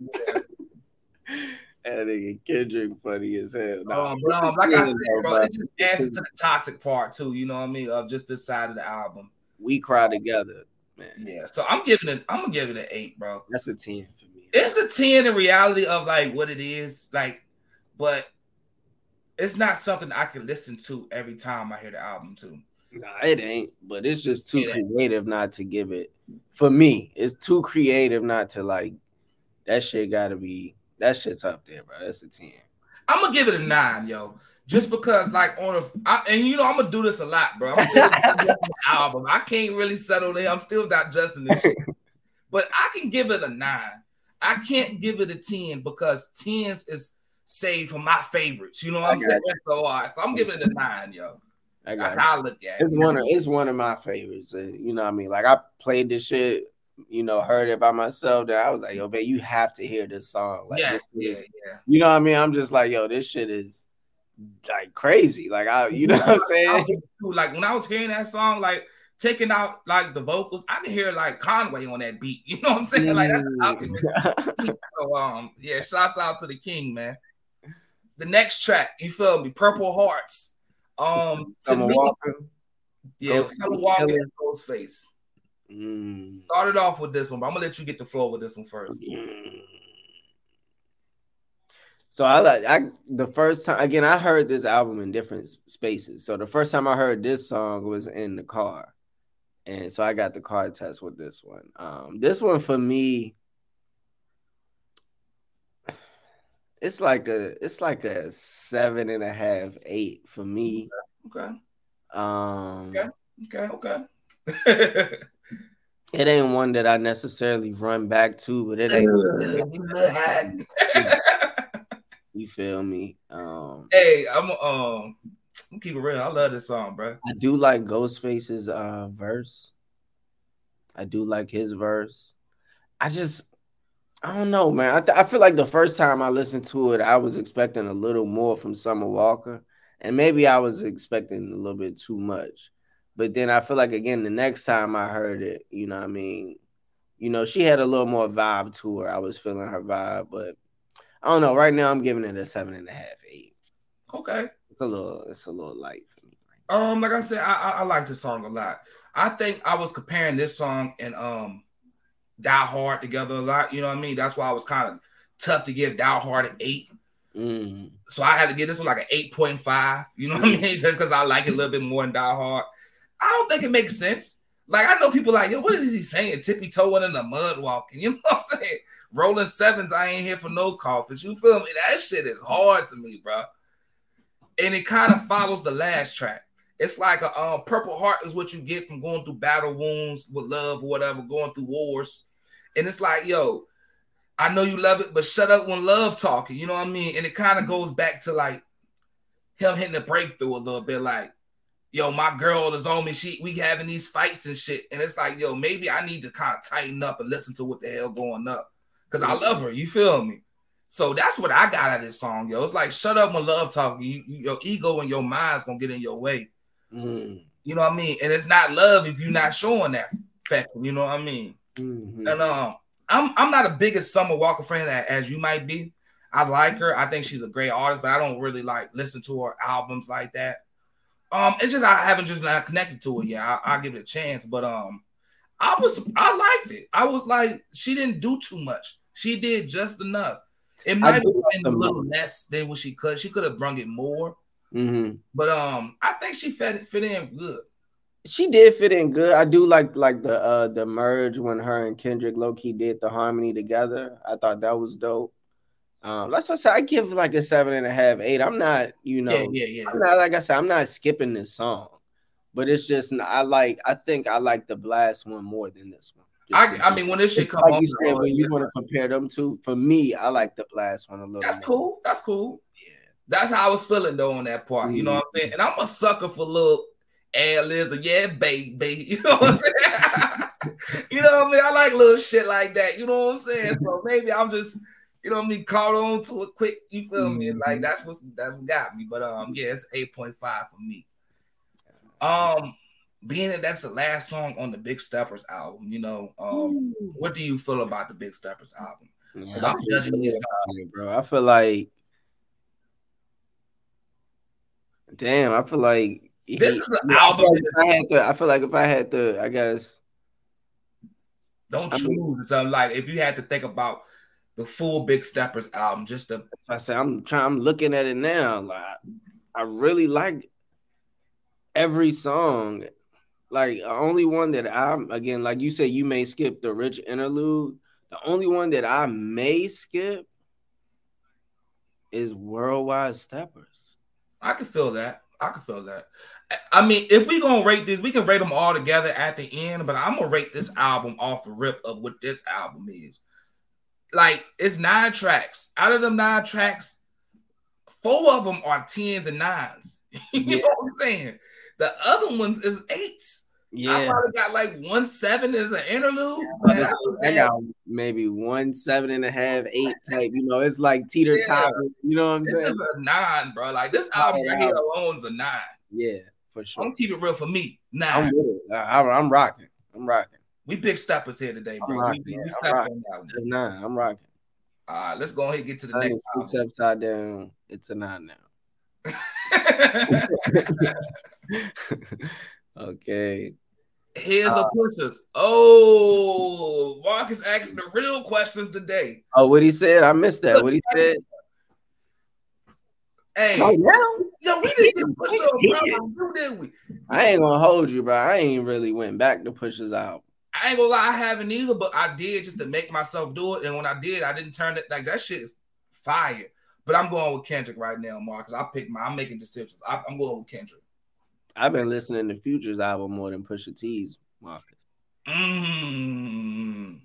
That nigga Kendrick funny as hell. No, um, bro, like I said, bro, it just adds to the toxic part too. You know what I mean? Of just this side of the album. We cry together, man. Yeah. So I'm giving it. I'm gonna give it an eight, bro. That's a ten for me. It's a ten in reality of like what it is, like, but it's not something I can listen to every time I hear the album too. Nah, it ain't, but it's just too it creative ain't. not to give it. For me, it's too creative not to like. That shit gotta be. That shit's up there, bro. That's a ten. I'm gonna give it a nine, yo. Just because, like, on a I, and you know, I'm gonna do this a lot, bro. album. I can't really settle there. I'm still digesting this, shit. but I can give it a nine. I can't give it a ten because tens is saved for my favorites. You know what I'm saying? So, all right, so I'm giving it a nine, yo. I That's how I look at it. It's one of it's one of my favorites. you know what I mean? Like I played this shit, you know, heard it by myself. that I was like, yo, man, you have to hear this song. Like, yes, yeah, is, yeah. You know what I mean? I'm just like, yo, this shit is like crazy. Like I, you know what I'm saying? Like when I was hearing that song, like taking out like the vocals, I can hear like Conway on that beat. You know what I'm saying? Like that's mm. so um yeah, shouts out to the king, man. The next track, you feel me? Purple Hearts. Um, Summer me, Walker. Yeah, Summer Walker Ghostface. Mm. Started off with this one, but I'm gonna let you get the floor with this one first. Mm. So I like I the first time again I heard this album in different spaces. So the first time I heard this song was in the car. And so I got the car test with this one. Um, this one for me it's like a it's like a seven and a half, eight for me. Okay. Um okay, okay, okay. it ain't one that I necessarily run back to, but it ain't you feel me? Um Hey, I'm um I'm keep it real. I love this song, bro. I do like Ghostface's uh verse. I do like his verse. I just I don't know, man. I, th- I feel like the first time I listened to it, I was expecting a little more from Summer Walker, and maybe I was expecting a little bit too much. But then I feel like again, the next time I heard it, you know, I mean, you know, she had a little more vibe to her. I was feeling her vibe, but I don't know. Right now, I'm giving it a seven and a half, eight. Okay, it's a little, it's a little light for me. Um, like I said, I, I, I like this song a lot. I think I was comparing this song and um Die Hard together a lot. You know what I mean? That's why I was kind of tough to give Die Hard an eight. Mm. So I had to give this one like an 8.5. You know what I mean? Just because I like it a little bit more than Die Hard. I don't think it makes sense. Like I know people like, yo, what is he saying? Tippy toeing in the mud walking. You know what I'm saying? Rolling sevens, I ain't here for no coffins. You feel me? That shit is hard to me, bro. And it kind of follows the last track. It's like a uh, purple heart is what you get from going through battle wounds with love or whatever, going through wars. And it's like, yo, I know you love it, but shut up when love talking. You know what I mean? And it kind of goes back to like him hitting the breakthrough a little bit, like, yo, my girl is on me. She we having these fights and shit. And it's like, yo, maybe I need to kind of tighten up and listen to what the hell going up. Cause I love her. You feel me? So that's what I got out of this song, yo. It's like shut up when love talking. You, you, your ego and your mind's gonna get in your way. Mm. You know what I mean? And it's not love if you're not showing that fact. You know what I mean? Mhm. And um, I'm I'm not a biggest Summer Walker fan as you might be. I like her. I think she's a great artist, but I don't really like listen to her albums like that. Um, it's just I haven't just not connected to it yet. I, I'll give it a chance, but um, I was I liked it. I was like, she didn't do too much. She did just enough. It might have been a little less than what she could. She could have brung it more, Mhm. but um, I think she fit fit in good. She did fit in good. I do like like the uh the merge when her and Kendrick Loki did the harmony together. I thought that was dope. Um, that's what I said. I give like a seven and a half, eight. I'm not, you know, Yeah, yeah, yeah. I'm not like I said, I'm not skipping this song, but it's just I like. I think I like the blast one more than this one. Just I, I mean, when this shit It's come like on, you said, when you want to compare them two, for me, I like the blast one a little. that's more. cool. That's cool. Yeah. That's how I was feeling though on that part. You know what I'm saying? And I'm a sucker for little ad libs or yeah, baby. You know what I'm saying? you know what I mean? I like little shit like that. You know what I'm saying? So maybe I'm just, you know what I mean, caught on to it quick. You feel me? Like that's what's that got me. But um, yeah, it's 8.5 for me. Um, being that that's the last song on the Big Steppers album, you know, um, what do you feel about the Big Steppers album? Yeah, 'Cause I'm feel judging these good about it, bro. I feel like, damn, I feel like This is an I feel album like if I had to, I feel like if I had to, I guess. Don't I choose mean- something like if you had to think about the full Big Steppers album, just the I say I'm trying. I'm looking at it now. Like I really like every song. Like the only one that I'm again, like you said, you may skip the rich interlude. The only one that I may skip is Worldwide Steppers. I can feel that. I can feel that. I mean, if we gonna rate this, we can rate them all together at the end. But I'm gonna rate this album off the rip of what this album is. Like it's nine tracks. Out of them nine tracks, four of them are tens and nines. you Yeah. know what I'm saying? The other ones is eights. I Yeah, probably got like one seven as an interlude. but I I got maybe one seven and a half, eight type. You know, it's like teeter totter. You know what I'm This saying? is a nine, bro. Like this oh, album right here alone is a nine. Yeah, for sure. I'm it real for me. I'm with it. I, I, I'm rocking. I'm rocking. We big steppers here today, bro. We, rocking, we, we I'm rocking. on that one. That's nine. I'm rocking. All right, let's go ahead and get to the Nine next six upside down. It's a nine now. okay. Here's Uh, a pushers. Oh, Marcus asking the real questions today. Oh, what he said? I missed that. What he said? Hey, now, yo, we didn't get pushed up, He bro. did. We? I ain't gonna hold you, bro. I ain't really went back to Pusha's out. I ain't gonna lie, I haven't either, but I did just to make myself do it. And when I did, I didn't turn it like that shit is fire. But I'm going with Kendrick right now, Marcus. I picked my I'm making decisions. I, I'm going with Kendrick. I've been listening to Future's album more than Pusha T's, Marcus. Mm.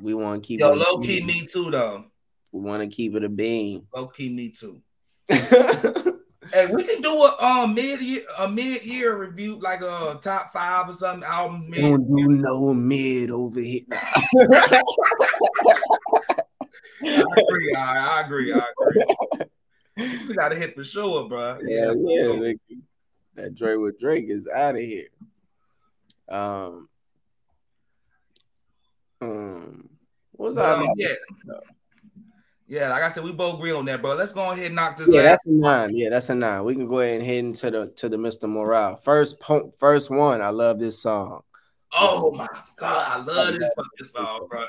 We want to keep Yo, it. low key, me too, though. We want to keep it a beam. Low key, me too. Hey, we can do a um mid year a mid year review, like a top five or something album. Mid- Don't do no mid over here. I agree. I, I agree. I agree. We got to hit for sure, bro. Yeah, yeah. nigga. That Dre with Drake is out of here. Um, um, what was But, I um, about? yeah. Yeah, like I said, we both agree on that, bro. Let's go ahead and knock this. Out. Yeah, last- that's a nine. Yeah, that's a nine. We can go ahead and head into the to the Mr. Morale. First po- first one. I love this song. Oh my god, I love this fucking song, bro.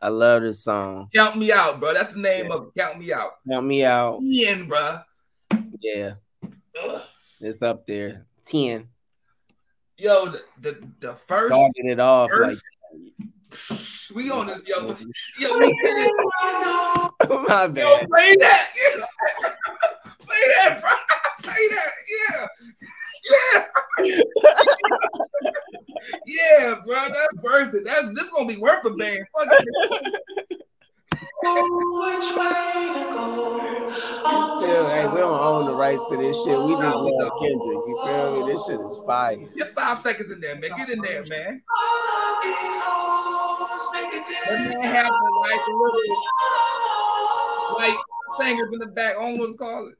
I love this song. Count me out, bro. That's the name of it. Count me out. Count me out. Ian, bro. Yeah, Ugh. It's up there. Ten. Yo, the the, the first, Started it off like we on this, yo, yo, we can my yo, play that, yeah. play that, bro, play that, yeah, yeah, yeah, bro. That's worth it. That's this is gonna be worth a band. Fuck it. Feel, hey, we don't own the rights to this shit. We just love Kendrick. You feel me? This shit is fire. Get five seconds in there, man. Get in there, man. That man have the like little like singers in the back. I don't know what to call it.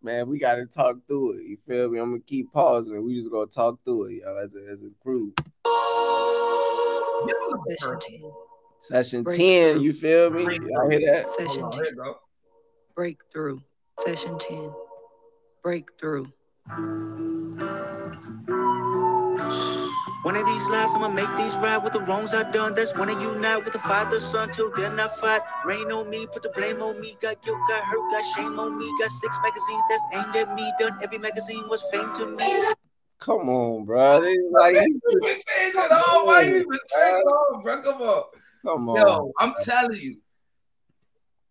Man, we gotta talk through it. You feel me? I'm gonna keep pausing and we just gonna talk through it, yo, as a as a group. Session 10. Session Breakthrough. 10, you feel me? Y'all hear that? Session on, 10. here. Breakthrough. Session 10. Breakthrough. One of these lives, I'ma make these right with the wrongs I done. That's when I unite with the father, son, till then I fight. Rain on me, put the blame on me. Got guilt, got hurt, got shame on me. Got six magazines that's aimed at me. Done every magazine was fame to me. Come on, bro. They like You been changing it all. Why you been changing it all, bro? Come on. Come on. Yo, I'm telling you.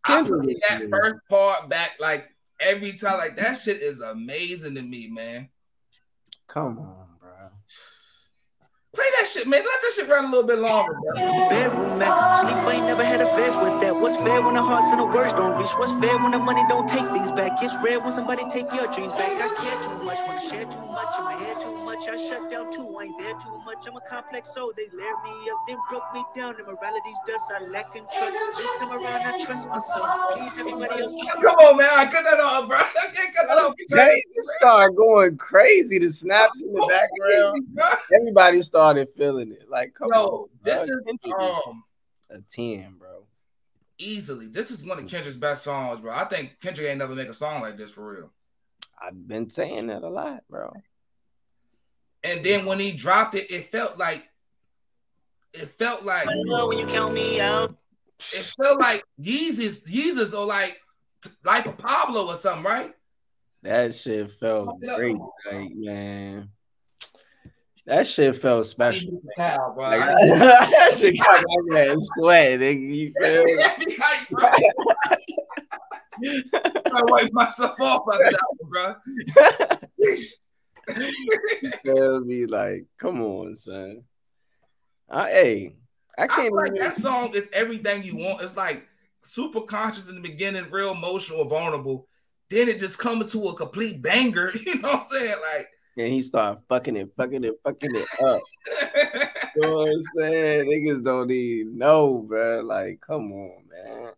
I play that good. first part back like every time. Like that shit is amazing to me, man. Come on, bro. Play that shit, man. Let that shit run a little bit longer, bro. Bedroom man, sleep ain't never had a vest with that. What's fair when the hearts and the words don't reach? What's fair when the money don't take things back? It's rare when somebody take your dreams back. I care too much, wanna share too much, in my head too much. I shut down too, I ain't there too much. I'm a complex soul, they layer me up, then broke me down. Immorality's dust, I lack in trust. This time around, I trust myself. Please, everybody else. Come on, man. I cut that off, bro. I can't cut that off. They just started going crazy. The snaps in the background. Everybody started feeling it. Like, come Yo, on. this bro. is Kendrick um a 10, bro. easily. This is one of Kendrick's best songs, bro. I think Kendrick ain't never make a song like this for real. I've been saying that a lot, bro. And then when he dropped it, it felt like it felt like I know when you count me out. it felt like Yeezus, Yeezus or like Life of Pablo or something, right? That shit felt great. Like, man. That shit felt special. Towel, bro. Like, that shit got my man sweat. nigga. You feel me? That shit had me hyped, bro. I wipe myself off after that one, bro. You feel me? Like, come on, son. I, hey, I I can't feel like that song is everything you want. It's like super conscious in the beginning, real emotional, vulnerable. Then it just comes to a complete banger. You know what I'm saying? Like, And he started fucking it, fucking it, fucking it up. You know what I'm saying? Niggas don't even know, bro. Like, come on, man.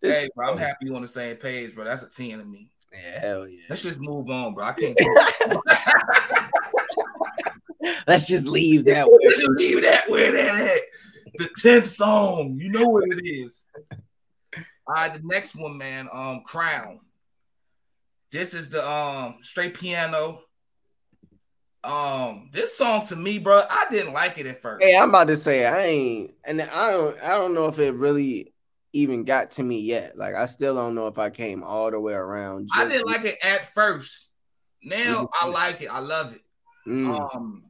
This hey, bro, I'm happy you on the same page, bro. That's a 10 to me. Yeah, hell yeah. Let's just move on, bro. I can't. Let's just leave that Let's just leave that where that at. The 10th song. You know what it is. All right, the next one, man. Um, Crown. This is the um straight piano. Um, this song to me, bro, I didn't like it at first. Hey, I'm about to say I ain't, and I don't, I don't know if it really even got to me yet. Like, I still don't know if I came all the way around. I didn't like it at first. Now I like it. I love it. Mm, Um,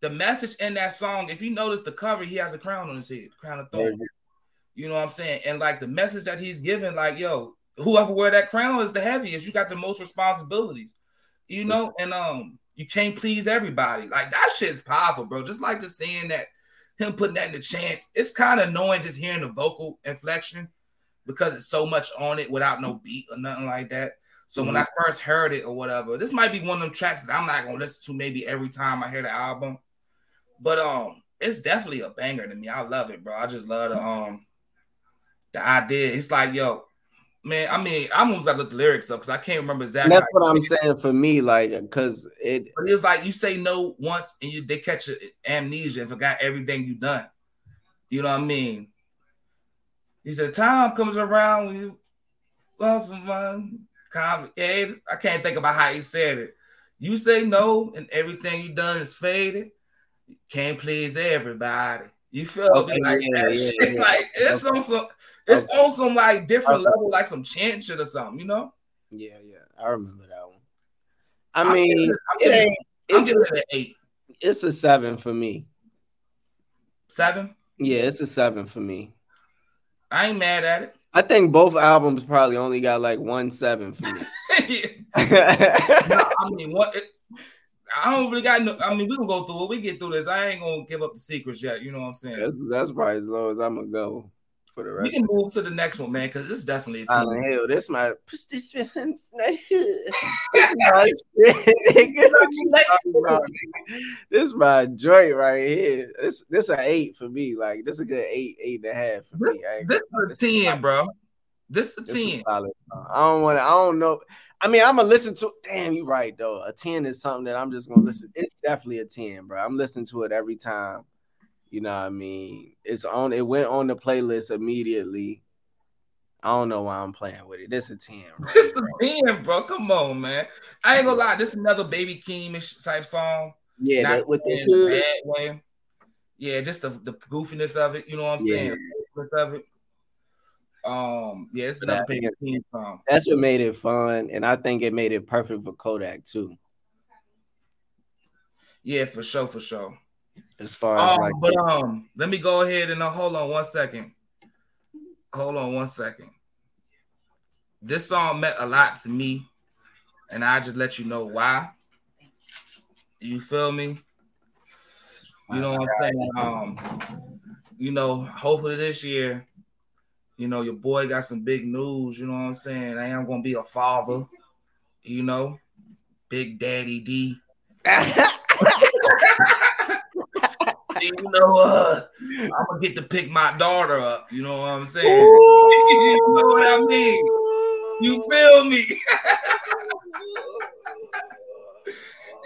the message in that song, if you notice the cover, he has a crown on his head, crown of thorns. You know what I'm saying? And like the message that he's giving, like, yo, whoever wear that crown is the heaviest. You got the most responsibilities. You know, and um, you can't please everybody. Like that shit's powerful, bro. Just like just seeing that him putting that in the chance. It's kind of annoying just hearing the vocal inflection because it's so much on it without no beat or nothing like that. So when I first heard it or whatever, this might be one of them tracks that I'm not gonna listen to maybe every time I hear the album. But um, it's definitely a banger to me. I love it, bro. I just love the um the idea. It's like, yo, man. I mean, I'm almost got to look the lyrics up because I can't remember and exactly. that's what I'm saying for me, like, because it, But it's like you say no once and you they catch a, amnesia and forgot everything you done. You know what I mean? He said, "Time comes around when you lost some complicated." I can't think about how he said it. You say no, and everything you done is faded. Can't please everybody. You feel Okay, me? Like yeah, that yeah, shit. yeah. Like it's Okay. on some, it's on some like different Okay. level, like some chant shit or something. You know? Yeah, yeah, I remember that one. I I'm mean, giving I'm it giving ain't. I'm giving it an eight, it's a seven for me. seven. Yeah, it's a seven for me. I ain't mad at it. I think both albums probably only got like one seven for me. No, I mean, what? It, I don't really got no. I mean, we can go through it. We get through this. I ain't gonna give up the secrets yet. You know what I'm saying? that's probably as low as I'm gonna go for the rest. We can move to the next one, man, because this is definitely a team. Hill. This my this my nigga. What you talking about, nigga? This my joint right here. This this an eight for me. Like this is a good eight, eight and a half for me. This gonna is a ten, bro. This is a This is ten. solid. I don't want to. I don't know. I mean, I'm gonna listen to. Damn, you right though. A ten is something that I'm just gonna listen. It's definitely a ten, bro. I'm listening to it every time. You know what I mean? It's on. It went on the playlist immediately. I don't know why I'm playing with it. This a ten, bro. This is a ten, bro. Come on, man. I ain't gonna lie. This is another Baby Keem type song. yeah, Not that, with the hood. bad way. Yeah, just the, the goofiness of it. You know what I'm Yeah. saying? The of it. Um, yeah, it's another. Baby That's what made it fun, and I think it made it perfect for Kodak too. Yeah, for sure, for sure. As far as Um, like, but um, let me go ahead and uh, hold on one second. Hold on one second. This song meant a lot to me, and I just let you know why. You feel me? You know what I'm saying? Um, you know, hopefully this year, you know, your boy got some big news. You know what I'm saying? I am gonna be a father. You know, Big Daddy D. you know, uh, I'm gonna get to pick my daughter up. You know what I'm saying? you know what I mean? You feel me?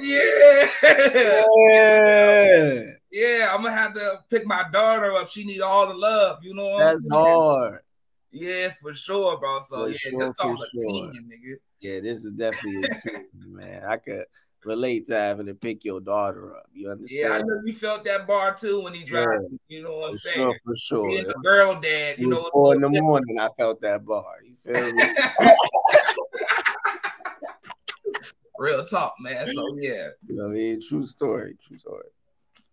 yeah. yeah, Yeah, I'm gonna have to pick my daughter up. She need all the love. You know what that's I'm saying? hard. Yeah, for sure, bro. So For yeah, sure, this for a sure. 10, nigga. Yeah, this is definitely a team, man. I could relate to having to pick your daughter up. You understand? Yeah, I know you felt that bar too when he dropped. it, You know what I'm for saying? sure, for sure. Being a girl dad, you know. four in the morning. I felt that bar. You feel me? Real talk, man. So yeah, you know what I mean? True story. True story.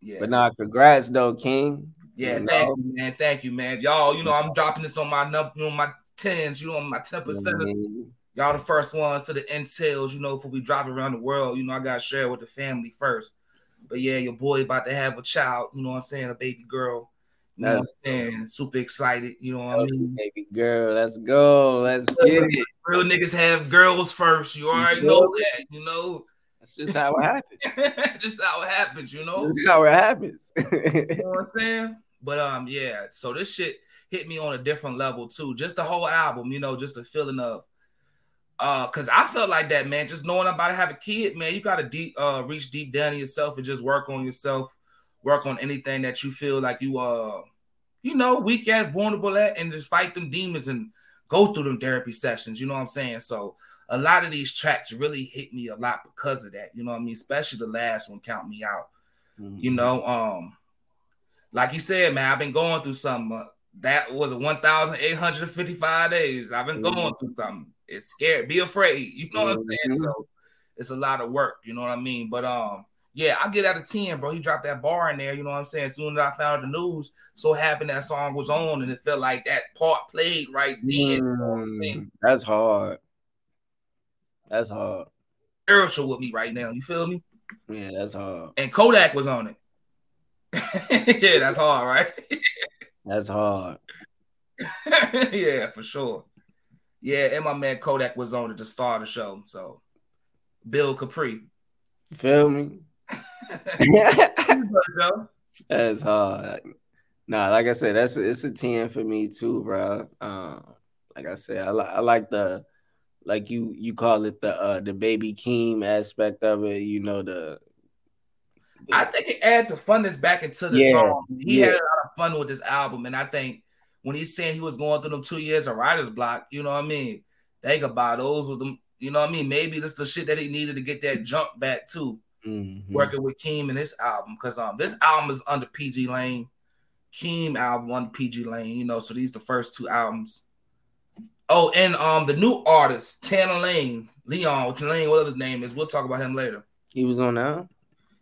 Yeah. But nah, congrats though, King. Yeah, You thank know? you, man. Thank you, man. Y'all, you know, I'm dropping this on my number, you know, my tens, you know, my 10 You know percent. I? Y'all the first ones to the entails, you know, before we drop around the world. You know, I gotta share with the family first. But yeah, your boy about to have a child, you know what I'm saying, a baby girl. You know what I'm saying? Super excited, you know what I mean? Baby girl, let's go. Let's get it. Real niggas have girls first. You already know that, you know. That's just how it happens. Just how it happens, you know. That's how it happens. You know what I'm saying? But um, yeah. So this shit hit me on a different level too. Just the whole album, you know, just the feeling of uh, cause I felt like that, man. Just knowing I'm about to have a kid, man, you gotta deep uh reach deep down in yourself and just work on yourself, work on anything that you feel like you uh, you know, weak at, vulnerable at, and just fight them demons and go through them therapy sessions. You know what I'm saying? So a lot of these tracks really hit me a lot because of that. You know what I mean? Especially the last one, Count Me Out you know um like you said man i've been going through something uh, that was 1855 days i've been going Mhm. through something it's scary be afraid you know what i'm saying Mhm. so it's a lot of work you know what i mean but um yeah i get out of 10 bro he dropped that bar in there you know what i'm saying as soon as i found the news so happened that song was on and it felt like that part played right then you know? Mm, that's hard. That's hard. spiritual with me right now you feel me Yeah, that's hard. and kodak was on it yeah that's hard right That's hard. yeah, for sure. Yeah, and my man Kodak was on it to start the show. So Bill Kapri. You feel me? That's hard. Nah, like I said, that's it's a 10 for me too, bro. Um, like I said, I like I like the like you you call it the uh the baby Keem aspect of it, you know, the, the- I think it added the funness back into the Yeah, song. He yeah. had a lot of fun with this album, and I think when he's saying he was going through them two years of writer's block, you know what I mean? Think about those with them, you know what I mean? Maybe that's the shit that he needed to get that jump back too. Mhm. Working with Keem and this album, because um this album is under pgLang. Keem album under pgLang, you know, so these the first two albums. Oh, and um the new artist, Tanner Lane, Leon, Lane, whatever his name is. We'll talk about him later. He was on that.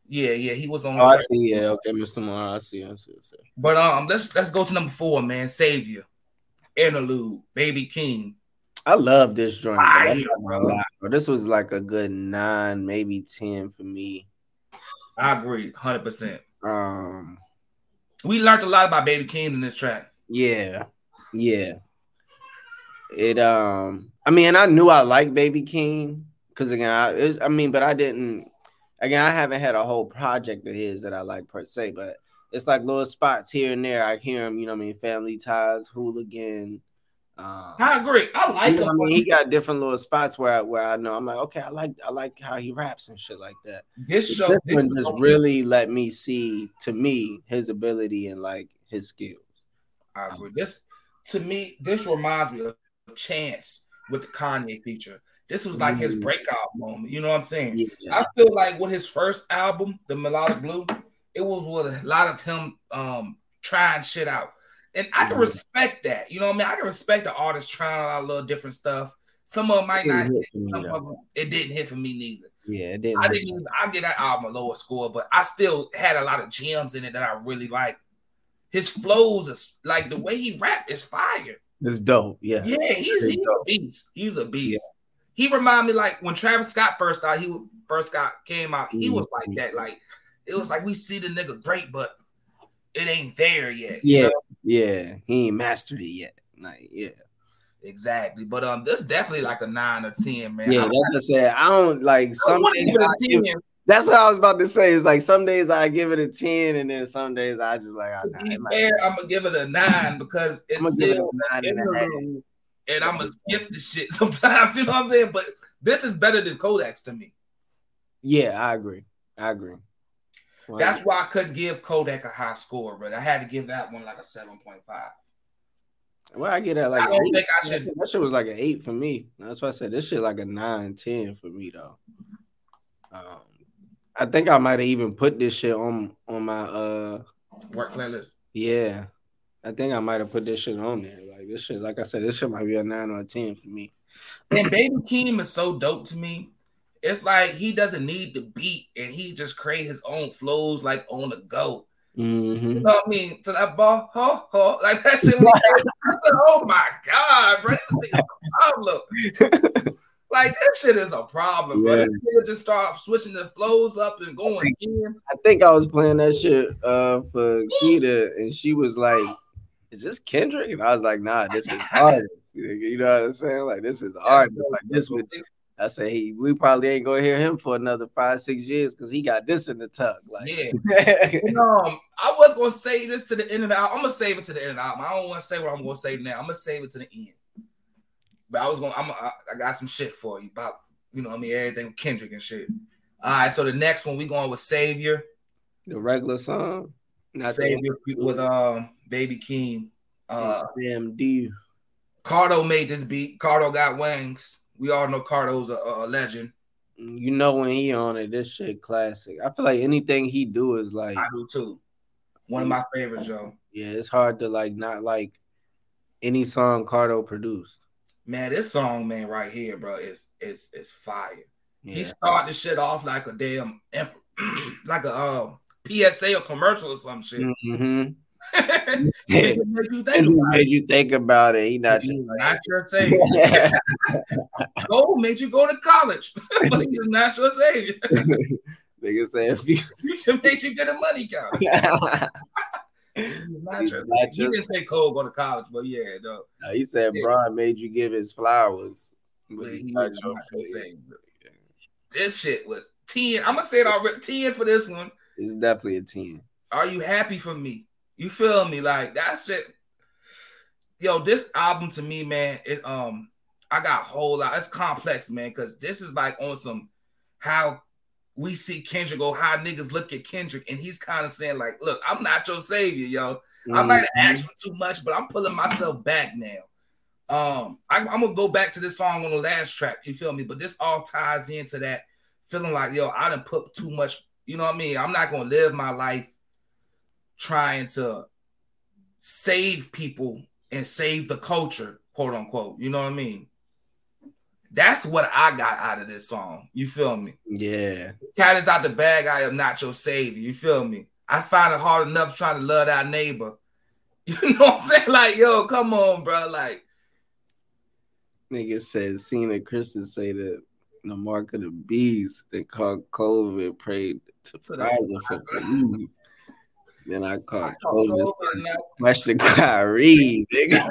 Yeah, yeah, he was on Oh, I see. Yeah, okay, Mr. Morale. I see. I see. I see. But um, let's let's go to number four, man. Savior, Interlude, Baby Keem. I love this joint. bro. I'm not gonna bro. lie, bro. This was like a good nine, maybe ten for me. I agree, hundred percent. Um, We learned a lot about Baby Keem in this track. yeah, yeah. It um, I mean, I knew I liked Baby Keem because again, I, it, I mean, but I didn't. Again, I haven't had a whole project of his that I like per se, but it's like little spots here and there. I hear him, you know, I mean, Family Ties, Hooligan. Um, I agree. I like you know him. I mean, he got different little spots where I, where I know I'm like, okay, I like I like how he raps and shit like that. This show this this one just really let me see to me his ability and like his skills. I agree. This to me, this reminds me of Chance with the Kanye feature. This was like his Mhm. breakout moment. You know what I'm saying? Yeah. I feel like with his first album, The Melodic Blue, it was with a lot of him um trying shit out. And I can Mhm. respect that. You know what I mean? I can respect the artist trying out a little different stuff. Some of them might not hit. hit me, Some though. of them, it didn't hit for me neither. Yeah, it didn't. I didn't even, I give that album a lower score, but I still had a lot of gems in it that I really like. His flows is like the way he rap is fire. It's dope. Yeah. Yeah, he's, he's a beast. He's a beast. He remind me like when Travis Scott first started, he first got came out, he was like Mhm. that. Like it was like we see the nigga great, but it ain't there yet. you Yeah. know? Yeah. He ain't mastered it yet. Like, yeah. exactly. But um, this definitely like a nine or ten, man. Yeah, I, that's what I said. I don't like some wouldn't days give it I a give, 10. That's what I was about to say. It's like some days I give it a 10, and then some days I just like To be fair, I'm gonna give it a nine because it's give it still a nine and a half. interlude, and I'm gonna skip the shit sometimes. You know what I'm saying? But this is better than Kodak's to me. Yeah, I agree. I agree. Well, That's why I couldn't give Kodak a high score, but I had to give that one like a seven point five. well, I get that like I don't think I should. That shit was like an eight for me. That's why I said this shit like a nine, 10 for me though. Um, I think I might have even put this shit on on my uh Work playlist. yeah. I think I might have put this shit on there. Like this shit, like I said, this shit might be a nine or a ten for me. And Baby Keem is so dope to me. It's like he doesn't need the beat and he just create his own flows like on the go. You Mm-hmm. know what I mean? To that ball, huh, huh, like that shit. was- said, oh my god, bro, this nigga's a problem. Like that shit is a problem, bro. Yeah. This nigga just start switching the flows up and going in. I think I was playing that shit uh for Keita, and she was like, "Is this Kendrick?" And I was like, "Nah, this is hard." You know what I'm saying? Like this is artist. Like this would. I say, hey, we probably ain't gonna hear him for another five, six years because he got this in the tuck. Like, Yeah. And, um, I was gonna say this to the end of the album. I'm gonna save it to the end of the album. I don't want to say what I'm gonna say now. I'm gonna save it to the end. But I was gonna. I'm. I, I got some shit for you about you know. I mean everything with Kendrick and shit. All right. So the next one we going with Savior. the regular song, not Savior with um Baby Keem. Uh, SMD. Cardo made this beat. Cardo got wings. We all know Cardo's a, a legend. You know when he on it, this shit classic. I feel like anything he do is like, I do too. One of my favorites, yo. yeah, it's hard to like not like any song Cardo produced. Man, this song, man, right here, bro, is is is fire. He started the shit off like a damn like a uh, PSA or commercial or some shit. mm-hmm. It make you think about made you think about it. He not it. just not your savior. Cole made you go to college, but he's not your savior. nigga say if you make you get a money count. He's not He's your- not He didn't say Cole go to college, but yeah, no. Uh, he said Yeah. Brian made you give his flowers. But But he not your not your favorite. This shit was 10. I'm gonna say it already 10 for this one. It's definitely a 10. Are you happy for me? You feel me? Like that shit. Yo, this album to me, man, it um, I got a whole lot. It's complex, man, because this is like on some how we see Kendrick go, how niggas look at Kendrick, and he's kind of saying, like, look, I'm not your savior, yo. I might have Mhm. asked for too much, but I'm pulling myself back now. Um, I, I'm gonna go back to this song on the last track. You feel me? But this all ties into that feeling like, yo, I didn't put too much. You know what I mean? I'm not gonna live my life trying to save people and save the culture, quote unquote. You know what I mean? That's what I got out of this song. You feel me? Yeah. Cat is out the bag. I am not your savior. You feel me? I find it hard enough trying to love our neighbor. You know what I'm saying? Like, yo, come on, bro. Like, Nigga said Cena Christian say that the mark of the beast they caught COVID prayed to the- Pfizer for the Then I caught COVID. told her now, Question Kyrie, nigga.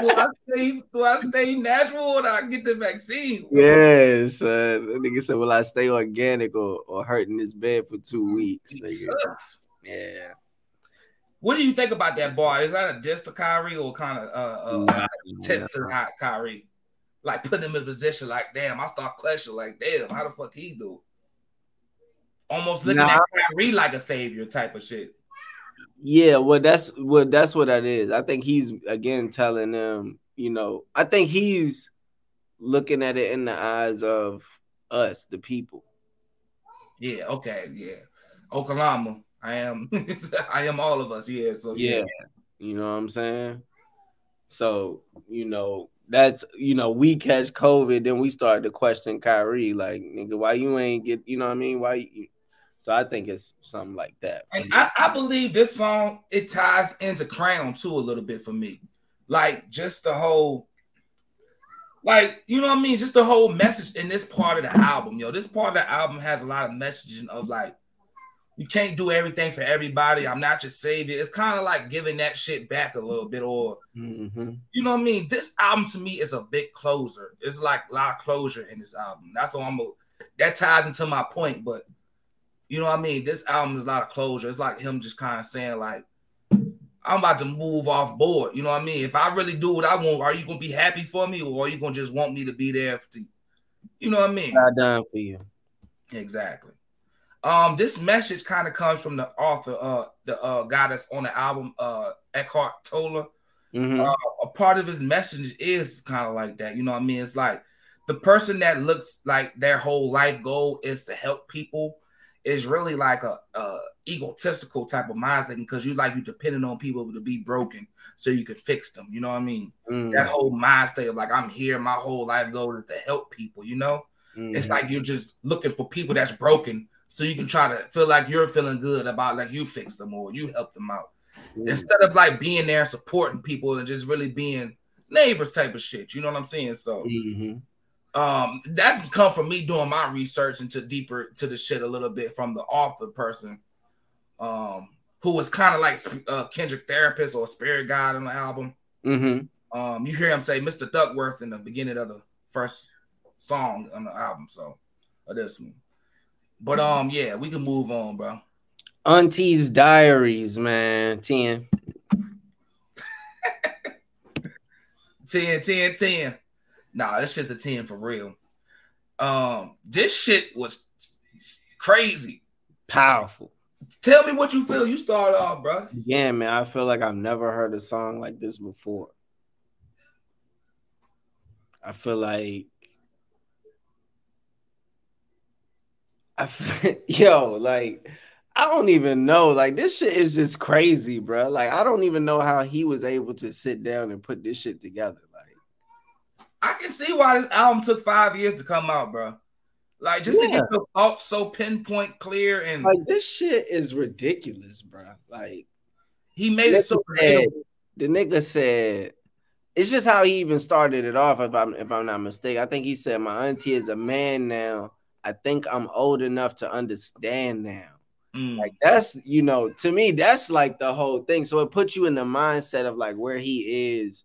do I stay, do I stay natural or do I get the vaccine? son. That nigga said, Will I stay organic or, or hurt in this bed for two weeks? Yeah. What do you think about that bar? Is that a diss to Kyrie or kind of uh, uh Nah, tip to Ky- Kyrie? Like putting him in a position like, damn, I start questioning, like, damn, how the fuck he do? Almost looking Nah. at Kyrie like a savior type of shit. Yeah, well, that's well, that's what that is. I think he's again telling them, you know, I think he's looking at it in the eyes of us, the people. Yeah, okay, yeah. Oh, Oklahoma. I am I am all of us, yeah. So yeah. Yeah. You know what I'm saying? So, you know, that's you know, we catch COVID, then we start to question Kyrie, like, nigga, why you ain't get, you know what I mean? Why you so I think it's something like that. And I, I believe this song it ties into Crown too a little bit for me. Like just the whole like you know what I mean, just the whole message in this part of the album, yo. This part of the album has a lot of messaging of like you can't do everything for everybody. I'm not your savior. It's kind of like giving that shit back a little bit, or Mhm. you know what I mean. This album to me is a big closer. It's like a lot of closure in this album. That's what I'm. A, that ties into my point, but you know what I mean. This album is a lot of closure. It's like him just kind of saying like, "I'm about to move off board." You know what I mean. If I really do what I want, are you gonna be happy for me, or are you gonna just want me to be there for you? You know what I mean. Got done for you. Exactly. Um, this message kind of comes from the author, uh, the uh guy that's on the album, uh, Eckhart Tolle. Mhm. Uh, a part of his message is kind of like that. You know what I mean? It's like the person that looks like their whole life goal is to help people is really like a, a egotistical type of mind thinking because you like you depending on people to be broken so you can fix them. You know what I mean? Mhm. That whole mind state of like I'm here, my whole life goal is to help people. You know? It's Mhm. like you're just looking for people that's broken so you can try to feel like you're feeling good about like you fixed them or you helped them out Mhm. instead of like being there supporting people and just really being neighbors type of shit. You know what I'm saying? So Mhm. Um that's come from me doing my research into deeper to the shit a little bit from the author person um who was kind of like uh, Kendrick therapist or spirit guide on the album. Mhm. Um you hear him say Mr. Duckworth in the beginning of the first song on the album, so of this one. But um yeah, we can move on, bro. Auntie's Diaries, man. 10. 10, 10, 10. Nah, this shit's a 10 for real. Um, this shit was crazy. Powerful. Tell me what you feel. You start off, bro. Yeah, man. I feel like I've never heard a song like this before. I feel like I feel, yo, like I don't even know. Like this shit is just crazy, bro. Like I don't even know how he was able to sit down and put this shit together. I can see why this album took five years to come out, bro. Like just to get your thoughts so pinpoint clear and like this shit is ridiculous, bro. Like he made it so said- the nigga said it's just how he even started it off if i'm if i'm not mistaken i think he said my auntie is a man now i think i'm old enough to understand now Mm. like that's you know to me that's like the whole thing so it puts you in the mindset of like where he is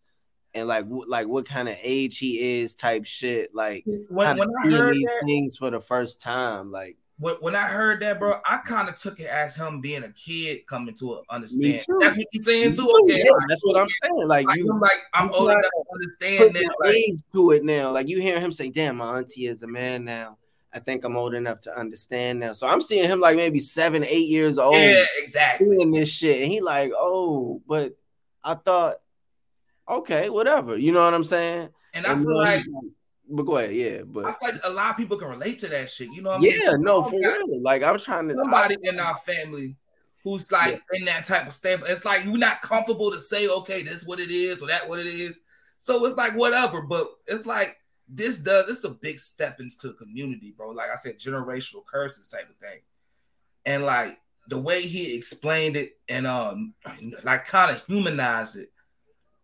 and like wh- like what kind of age he is type shit like when, when I heard these that, things for the first time like when, when I heard that, bro, I kind of took it as him being a kid coming to understand. That's what you're saying too. Okay, yeah, that's what i'm saying like Like, you I'm like I'm old enough to understand the Like, age to it now. Like you hear him say, "Damn, my auntie is a man now. I think I'm old enough to understand now. So I'm seeing him like maybe seven, eight years old Yeah, exactly. doing this shit, and he like, oh, but I thought, okay, whatever. You know what I'm saying? And I feel like but go ahead, yeah, But I feel like a lot of people can relate to that shit. You know what I mean? yeah, no, for got real. Like I'm trying to. Somebody in our family who's like in that type of state. It's like you're not comfortable to say, okay, this what it is or that what it is. So it's like whatever, but it's like this does this is a big step into the community, bro. Like I said, generational curses type of thing. And like the way he explained it and um like kind of humanized it.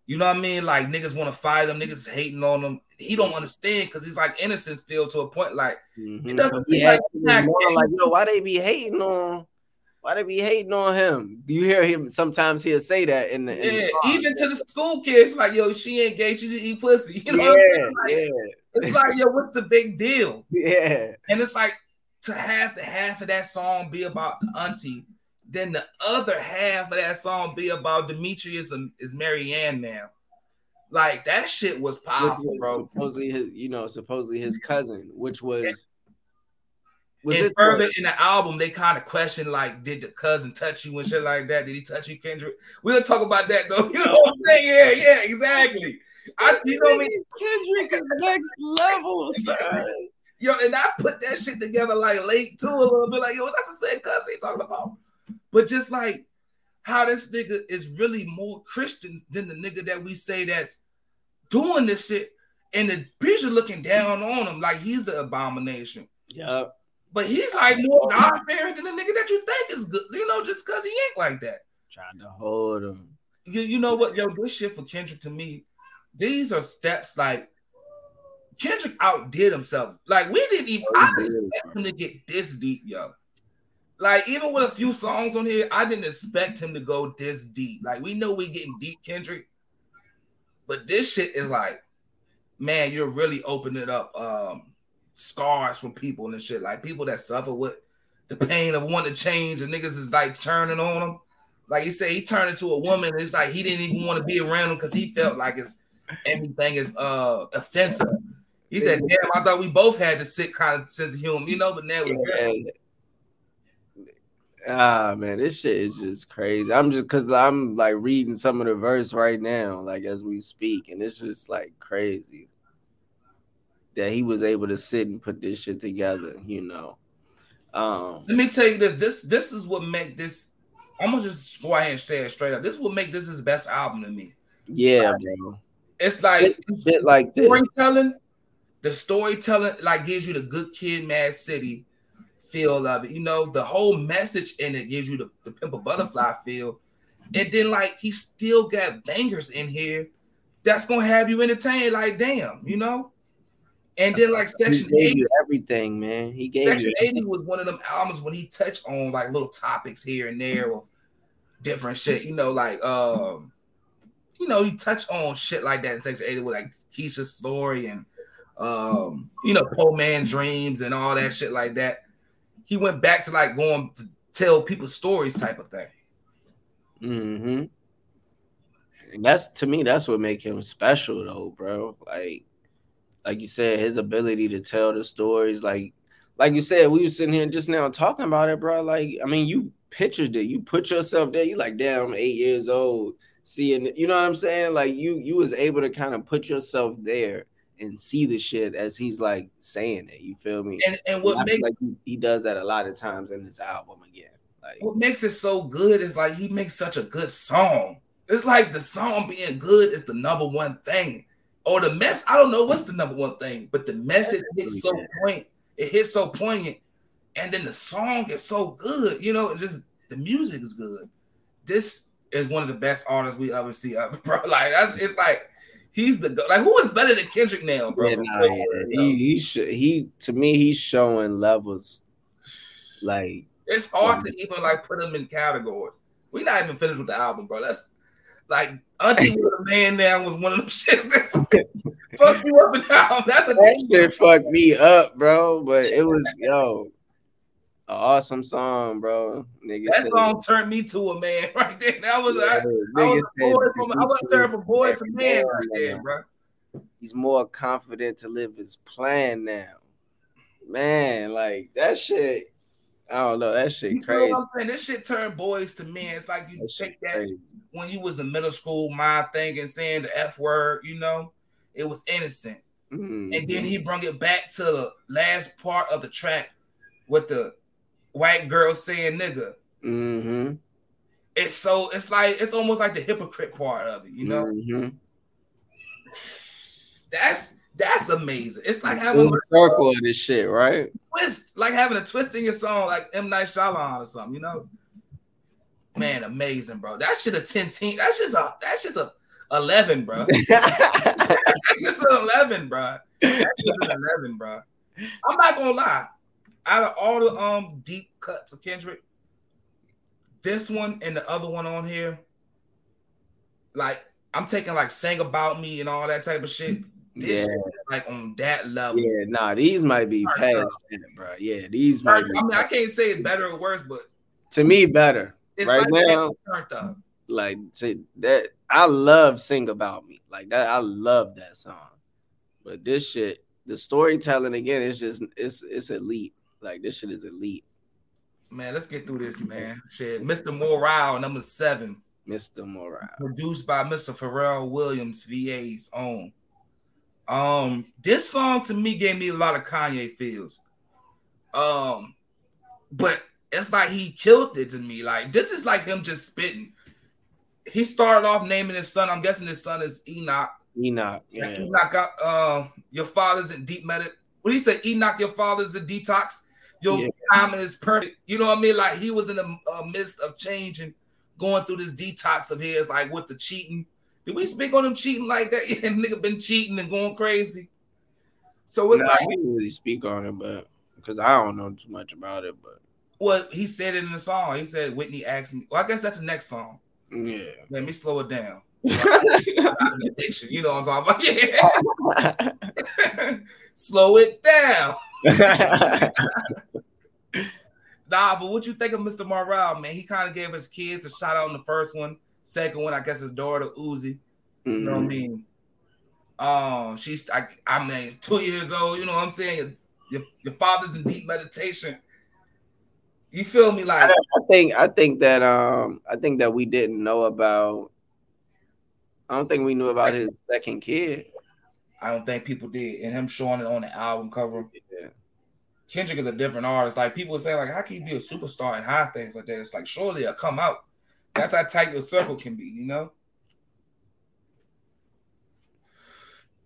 You know what I mean? Like niggas want to fight him, niggas hating on him. He don't understand because he's like innocent still to a point. Like Mhm. It doesn't So he seem like asked he's me not more like, yo, why they be hating on? Why they be hating on him? You hear him sometimes he'll say that in the, in Yeah, song. even to the school kids, like, yo, she ain't gay, she just eat pussy. You know what I'm yeah, saying? Like, yeah, It's like, yo, what's the big deal? yeah. And it's like to have the half of that song be about the auntie, then the other half of that song be about Demetrius and is Marianne now. Like that shit was powerful, was bro. supposedly his, you know, supposedly his cousin, which was was and it further the- in the album, they kind of question like, did the cousin touch you and shit like that? Did he touch you, Kendrick? We'll talk about that though. You know what I'm saying? Yeah, yeah, exactly. I, you know what Kendrick is next level, son. Yo, and I put that shit together like late too, a little bit. Like, yo, that's the same cousin they talking about. But just like how this nigga is really more Christian than the nigga that we say that's doing this shit, and the preacher looking down on him like he's the abomination. Yeah. But he's like more God fearing than the nigga that you think is good, you know, just because he ain't like that. Trying to hold him. You, you know what, yo, this shit for Kendrick to me, these are steps like Kendrick outdid himself. Like we didn't even I oh, didn't expect him to get this deep, yo. Like even with a few songs on here, I didn't expect him to go this deep. Like we know we getting deep, Kendrick, but this shit is like, man, you're really opening up um scars from people and shit. Like people that suffer with the pain of wanting to change, and niggas is like turning on them. Like you said, he turned into a woman. It's like he didn't even want to be around him because he felt like it's everything is uh offensive. He said, "Damn, I thought we both had the sick kind of sense of humor, you know." But that was Yeah. Ah man, this shit is just crazy. I'm just cause I'm like reading some of the verse right now, like as we speak, and it's just like crazy that he was able to sit and put this shit together, you know. Um Let me tell you this. This this is what make this. I'm gonna just go ahead and say it straight up. This will make this his best album to me. yeah, bro. It's like Shit like this. storytelling. The storytelling like gives you the good kid, Mad City feel of it. You know, the whole message in it gives you the, the Pimp a Butterfly feel. And then like he still got bangers in here that's gonna have you entertained. Like damn, you know. And then like section gave eight, you everything, man. He gave Section you 80 was one of them albums when he touched on like little topics here and there of different shit, you know, like um, you know, he touched on shit like that in Section 80 with like Keisha's story and um, you know, Poor Man Dreams and all that shit like that. He went back to like going to tell people stories type of thing. Mm-hmm. And that's to me, that's what make him special though, bro. Like, like you said, his ability to tell the stories, like, like you said, we were sitting here just now talking about it, bro. Like, I mean, you pictured it, you put yourself there, you like, damn, I'm eight years old, seeing you know what I'm saying? Like you you was able to kind of put yourself there and see the shit as he's like saying it. You feel me? And and what makes like he, he does that a lot of times in this album again. Like what makes it so good is like he makes such a good song. It's like the song being good is the number one thing. Or the mess, I don't know what's the number one thing, but the message hits so point, it hits so poignant, and then the song is so good, you know, it just the music is good. This is one of the best artists we ever see ever, bro. Like that's it's like he's the go- like who is better than Kendrick now, bro? Yeah, nah, yeah. He he sh- he to me he's showing levels like It's hard to even like put them in categories. We're not even finished with the album, bro. That's like Auntie with a man now was one of them shits that fuck you up and down. That's a that shit fucked me up, bro. But it was yo, awesome song, bro. Nigga that said- song turned me to a man right there. That was Yeah, I, I was said boy from I turned from boy to man right there, bro. He's more confident to live his plan now. man, like that shit. I don't know. That shit You crazy. I'm saying? This shit turned boys to men. It's like you That take that crazy. when you was in middle school, mind thinking, saying the F word, you know, it was innocent. Mhm. And then he brought it back to the last part of the track with the white girl saying nigga. Mhm. It's so it's like it's almost like the hypocrite part of it, you know. Mhm. That's that's amazing. It's like having a circle of this shit, right? twist, like having a twist in your song, like M Night Shyamalan or something, you know. Man, amazing, bro. That shit a 10 team. That's just a that's just a 11, bro. That's just an 11, bro. That's just an 11, bro. I'm not gonna lie. Out of all the um deep cuts of Kendrick, this one and the other one on here, like I'm taking like "Sing About Me" and all that type of shit. This yeah, shit like on that level. yeah. Nah, these might be past that, bro. Yeah, these I might be mean, I can't say it's better or worse, but to me better. it's Right like now-. Like that I love "Sing About Me" like that. I love that song, but this shit, the storytelling again, is just it's it's elite. Like this shit is elite. Man, let's get through this, man. Shit, Mr. Morale, number seven. Mr. Morale. produced by Mr. Pharrell Williams, VA's own. Um, this song to me gave me a lot of Kanye feels. Um, but it's like he killed it to me. Like this is like him just spitting. He started off naming his son. I'm guessing his son is Enoch. Enoch. Yeah. Enoch uh, your father's in deep medic. What do you say? Enoch, your father's a detox. Your Yeah. timing is perfect. You know what I mean? Like he was in the uh, midst of changing, going through this detox of his, like with the cheating. Did we speak on him cheating like that? Yeah, nigga been cheating and going crazy. So it's Nah, like I didn't really speak on it, but because I don't know too much about it, but what he said it in the song. He said Whitney asked me. Well, I guess that's the next song. yeah. Let me slow it down. Addiction, you know what I'm talking about? Yeah. slow it down. Nah, but what you think of Mr. Morale, man? He kind of gave his kids a shout out in the first one, second one, I guess his daughter Uzi. You know what I Mhm. mean? Um, she's I, I mean, two years old. You know what I'm saying? Your, your, your father's in deep meditation. You feel me? Like I think I think that um I think that we didn't know about. I don't think we knew about his second kid. I don't think people did, and him showing it on the album cover. Kendrick is a different artist. Like people say, like, how can you be a superstar and hide things like that? It's like surely it'll come out. That's how tight your circle can be, you know.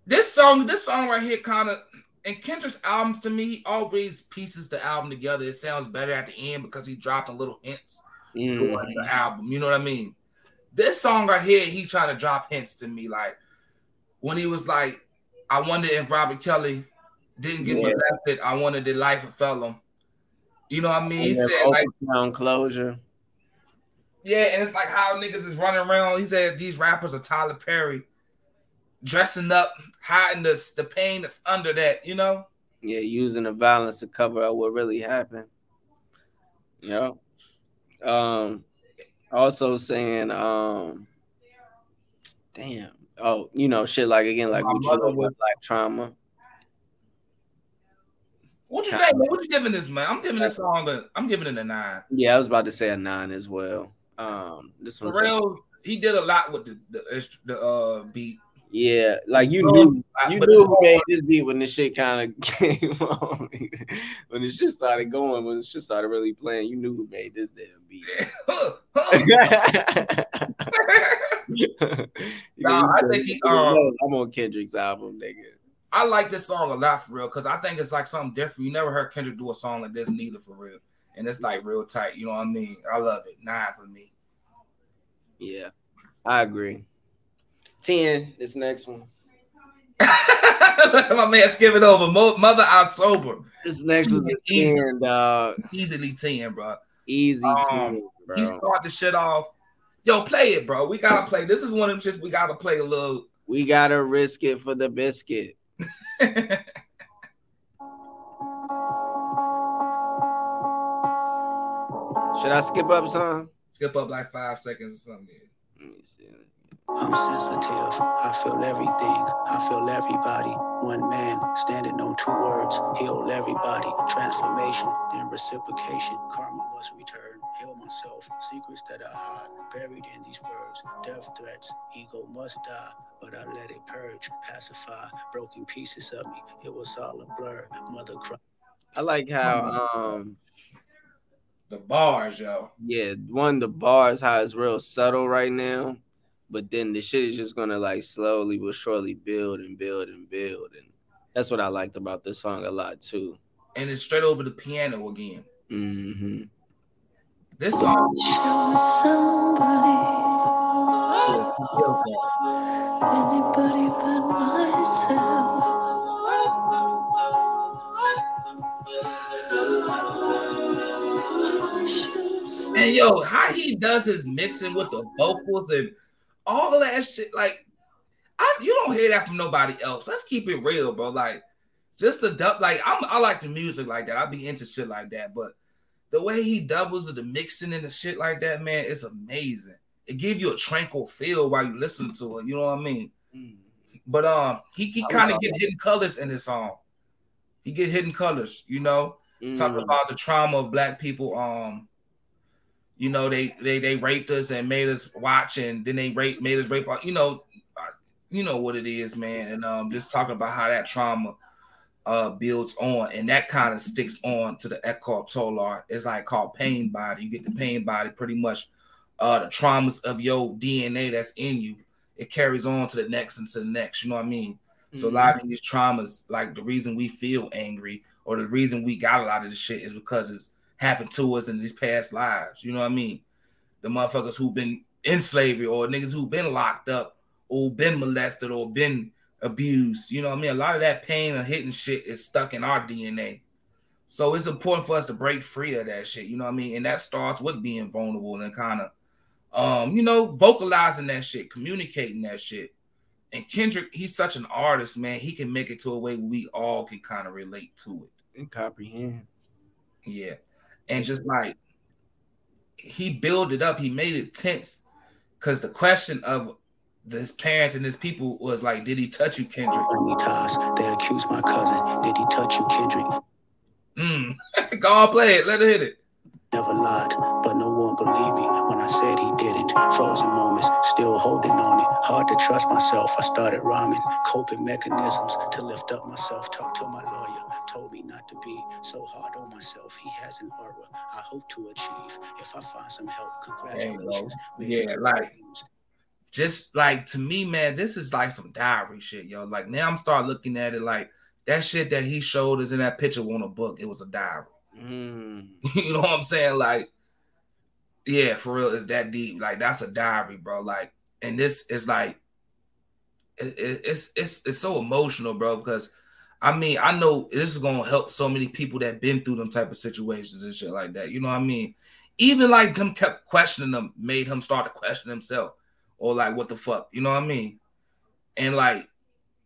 This song, this song right here, kind of, and Kendrick's albums to me, he always pieces the album together. It sounds better at the end because he dropping little hints Mm. during the album. You know what I mean? This song right here, he trying to drop hints to me, like when he was like, "I wonder if Robert Kelly didn't get Yeah. molested. I wanted the life of Felon." You know what I mean? He And said like, closure. yeah, and it's like how niggas is running around. He said these rappers are Tyler Perry, dressing up, hiding the the pain that's under that. You know? Yeah, using the violence to cover up what really happened. Yeah. Um also saying um damn. Oh, you know, shit like again, like My mother was- black trauma. What you Kinda. think, man? What you giving this, man? I'm giving this song a, I'm giving it a nine. Yeah, I was about to say a nine as well. Um this Pharrell, he did a lot with the the, the uh beat. yeah, like you knew you knew who made this beat when the shit kind of came on. when the shit started going, when the shit started really playing, you knew who made this damn beat. Huh, huh. You Nah, I think he, um, I'm on Kendrick's album, nigga. I like this song a lot for real because I think it's like something different. You never heard Kendrick do a song like this neither for real, and it's like real tight. You know what I mean? I love it. Nine for me. Yeah, I agree. Ten. This next one. My man, skip it over. Mo- Mother, I sober. This next one's a Easy. ten, dog. Easily ten, bro. Easy Um, ten, bro. He start the shit off. Yo, play it, bro. We gotta play. This is one of them shits we gotta play a little. We gotta risk it for the biscuit. Should I skip up some? Skip up like five seconds or something. Let me see. I'm sensitive. I feel everything. I feel everybody. One man standing on two words. Heal everybody. Transformation, then reciprocation. Karma must return. Heal myself. Secrets that are hide. Buried in these words. Death threats. Ego must die. But I let it purge. Pacify. Broken pieces of me. It was all a blur. Mother cry. I like how um The bars, yo. yeah, one the bars how it's real subtle right now, but then the shit is just gonna like slowly but surely build and build and build, and that's what I liked about this song a lot too. And it's straight over the piano again. hmm This song, Show somebody, anybody but myself. man, yo, how he does his mixing with the vocals and all that shit, like, I you don't hear that from nobody else. Let's keep it real, bro. Like, just a dub, like I'm, I like the music like that. I be into shit like that, but the way he doubles the mixing and the shit like that, man, it's amazing. It gives you a tranquil feel while you listen to it. You know what I mean? But um, he, he kind of get hidden colors in this song. He get hidden colors, you know, talking about the trauma of black people. Um, you know, they they they raped us and made us watch, and then they rape made us rape. You know, you know what it is, man. And um, just talking about how that trauma uh builds on, and that kind of sticks on to the Eckhart Tolle. It's like called pain body. You get the pain body, pretty much. Uh, the traumas of your DNA that's in you, it carries on to the next and to the next. You know what I mean? So a lot of these traumas, like the reason we feel angry or the reason we got a lot of this shit is because it's happened to us in these past lives. You know what I mean? The motherfuckers who've been in slavery or niggas who've been locked up or been molested or been abused. You know what I mean? A lot of that pain and hitting shit is stuck in our DNA. So it's important for us to break free of that shit. You know what I mean? And that starts with being vulnerable and kind of um, you know, vocalizing that shit, communicating that shit. And Kendrick, he's such an artist, man. He can make it to a way we all can kind of relate to it. and comprehend. Yeah. And just like he built it up, he made it tense. Cause the question of his parents and his people was like, did he touch you, Kendrick? Family ties. They accused my cousin. Did he touch you, Kendrick? Mm. Go on, play it. Let it hit it. Never lied, but no one believed me when I said he didn't. Frozen moments, still holding on it. Hard to trust myself. I started rhyming, coping mechanisms to lift up myself. Talked to my lawyer, told me not to be so hard on myself. He has an aura I hope to achieve. If I find some help, congratulations. Yeah, like- just like to me, man, this is like some diary shit, yo. Like now I'm start looking at it like that shit that he showed us in that picture on a book. It was a diary. Mm. you know what I'm saying? Like, yeah, for real, it's that deep. Like that's a diary, bro. Like, and this is like, it- it- it's it's it's so emotional, bro. Because I mean, I know this is gonna help so many people that been through them type of situations and shit like that. You know what I mean? Even like them kept questioning them, made him start to question himself, or like, what the fuck? You know what I mean? And like,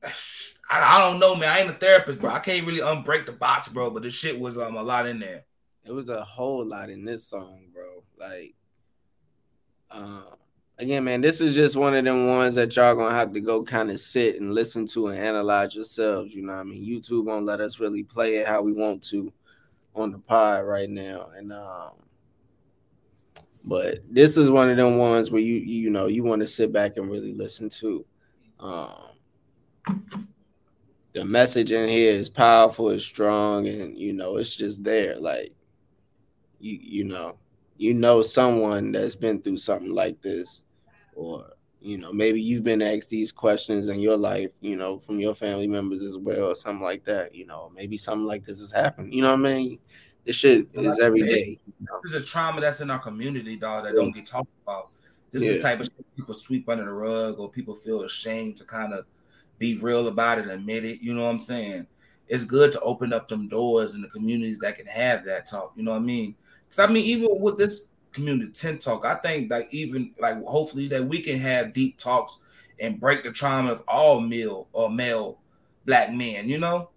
I, I don't know, man. I ain't a therapist, bro. I can't really unbreak the box, bro. But the shit was um a lot in there. It was a whole lot in this song, bro. Like, uh, again, man, this is just one of them ones that y'all gonna have to go kind of sit and listen to and analyze yourselves. You know what I mean? YouTube won't let us really play it how we want to on the pod right now. And um, but this is one of them ones where you you know you want to sit back and really listen to. Um the message in here is powerful, it's strong, and you know, it's just there. Like you you know, you know someone that's been through something like this, or you know, maybe you've been asked these questions in your life, you know, from your family members as well, or something like that. You know, maybe something like this has happened. You know what I mean? This shit is every day. This is a trauma that's in our community, dog, that don't get talked about. This is the type of shit people sweep under the rug or people feel ashamed to kind of be real about it admit it. You know what I'm saying? It's good to open up them doors in the communities that can have that talk. You know what I mean? Because I mean, even with this community 10 talk, I think like even like hopefully that we can have deep talks and break the trauma of all male or male black men, you know,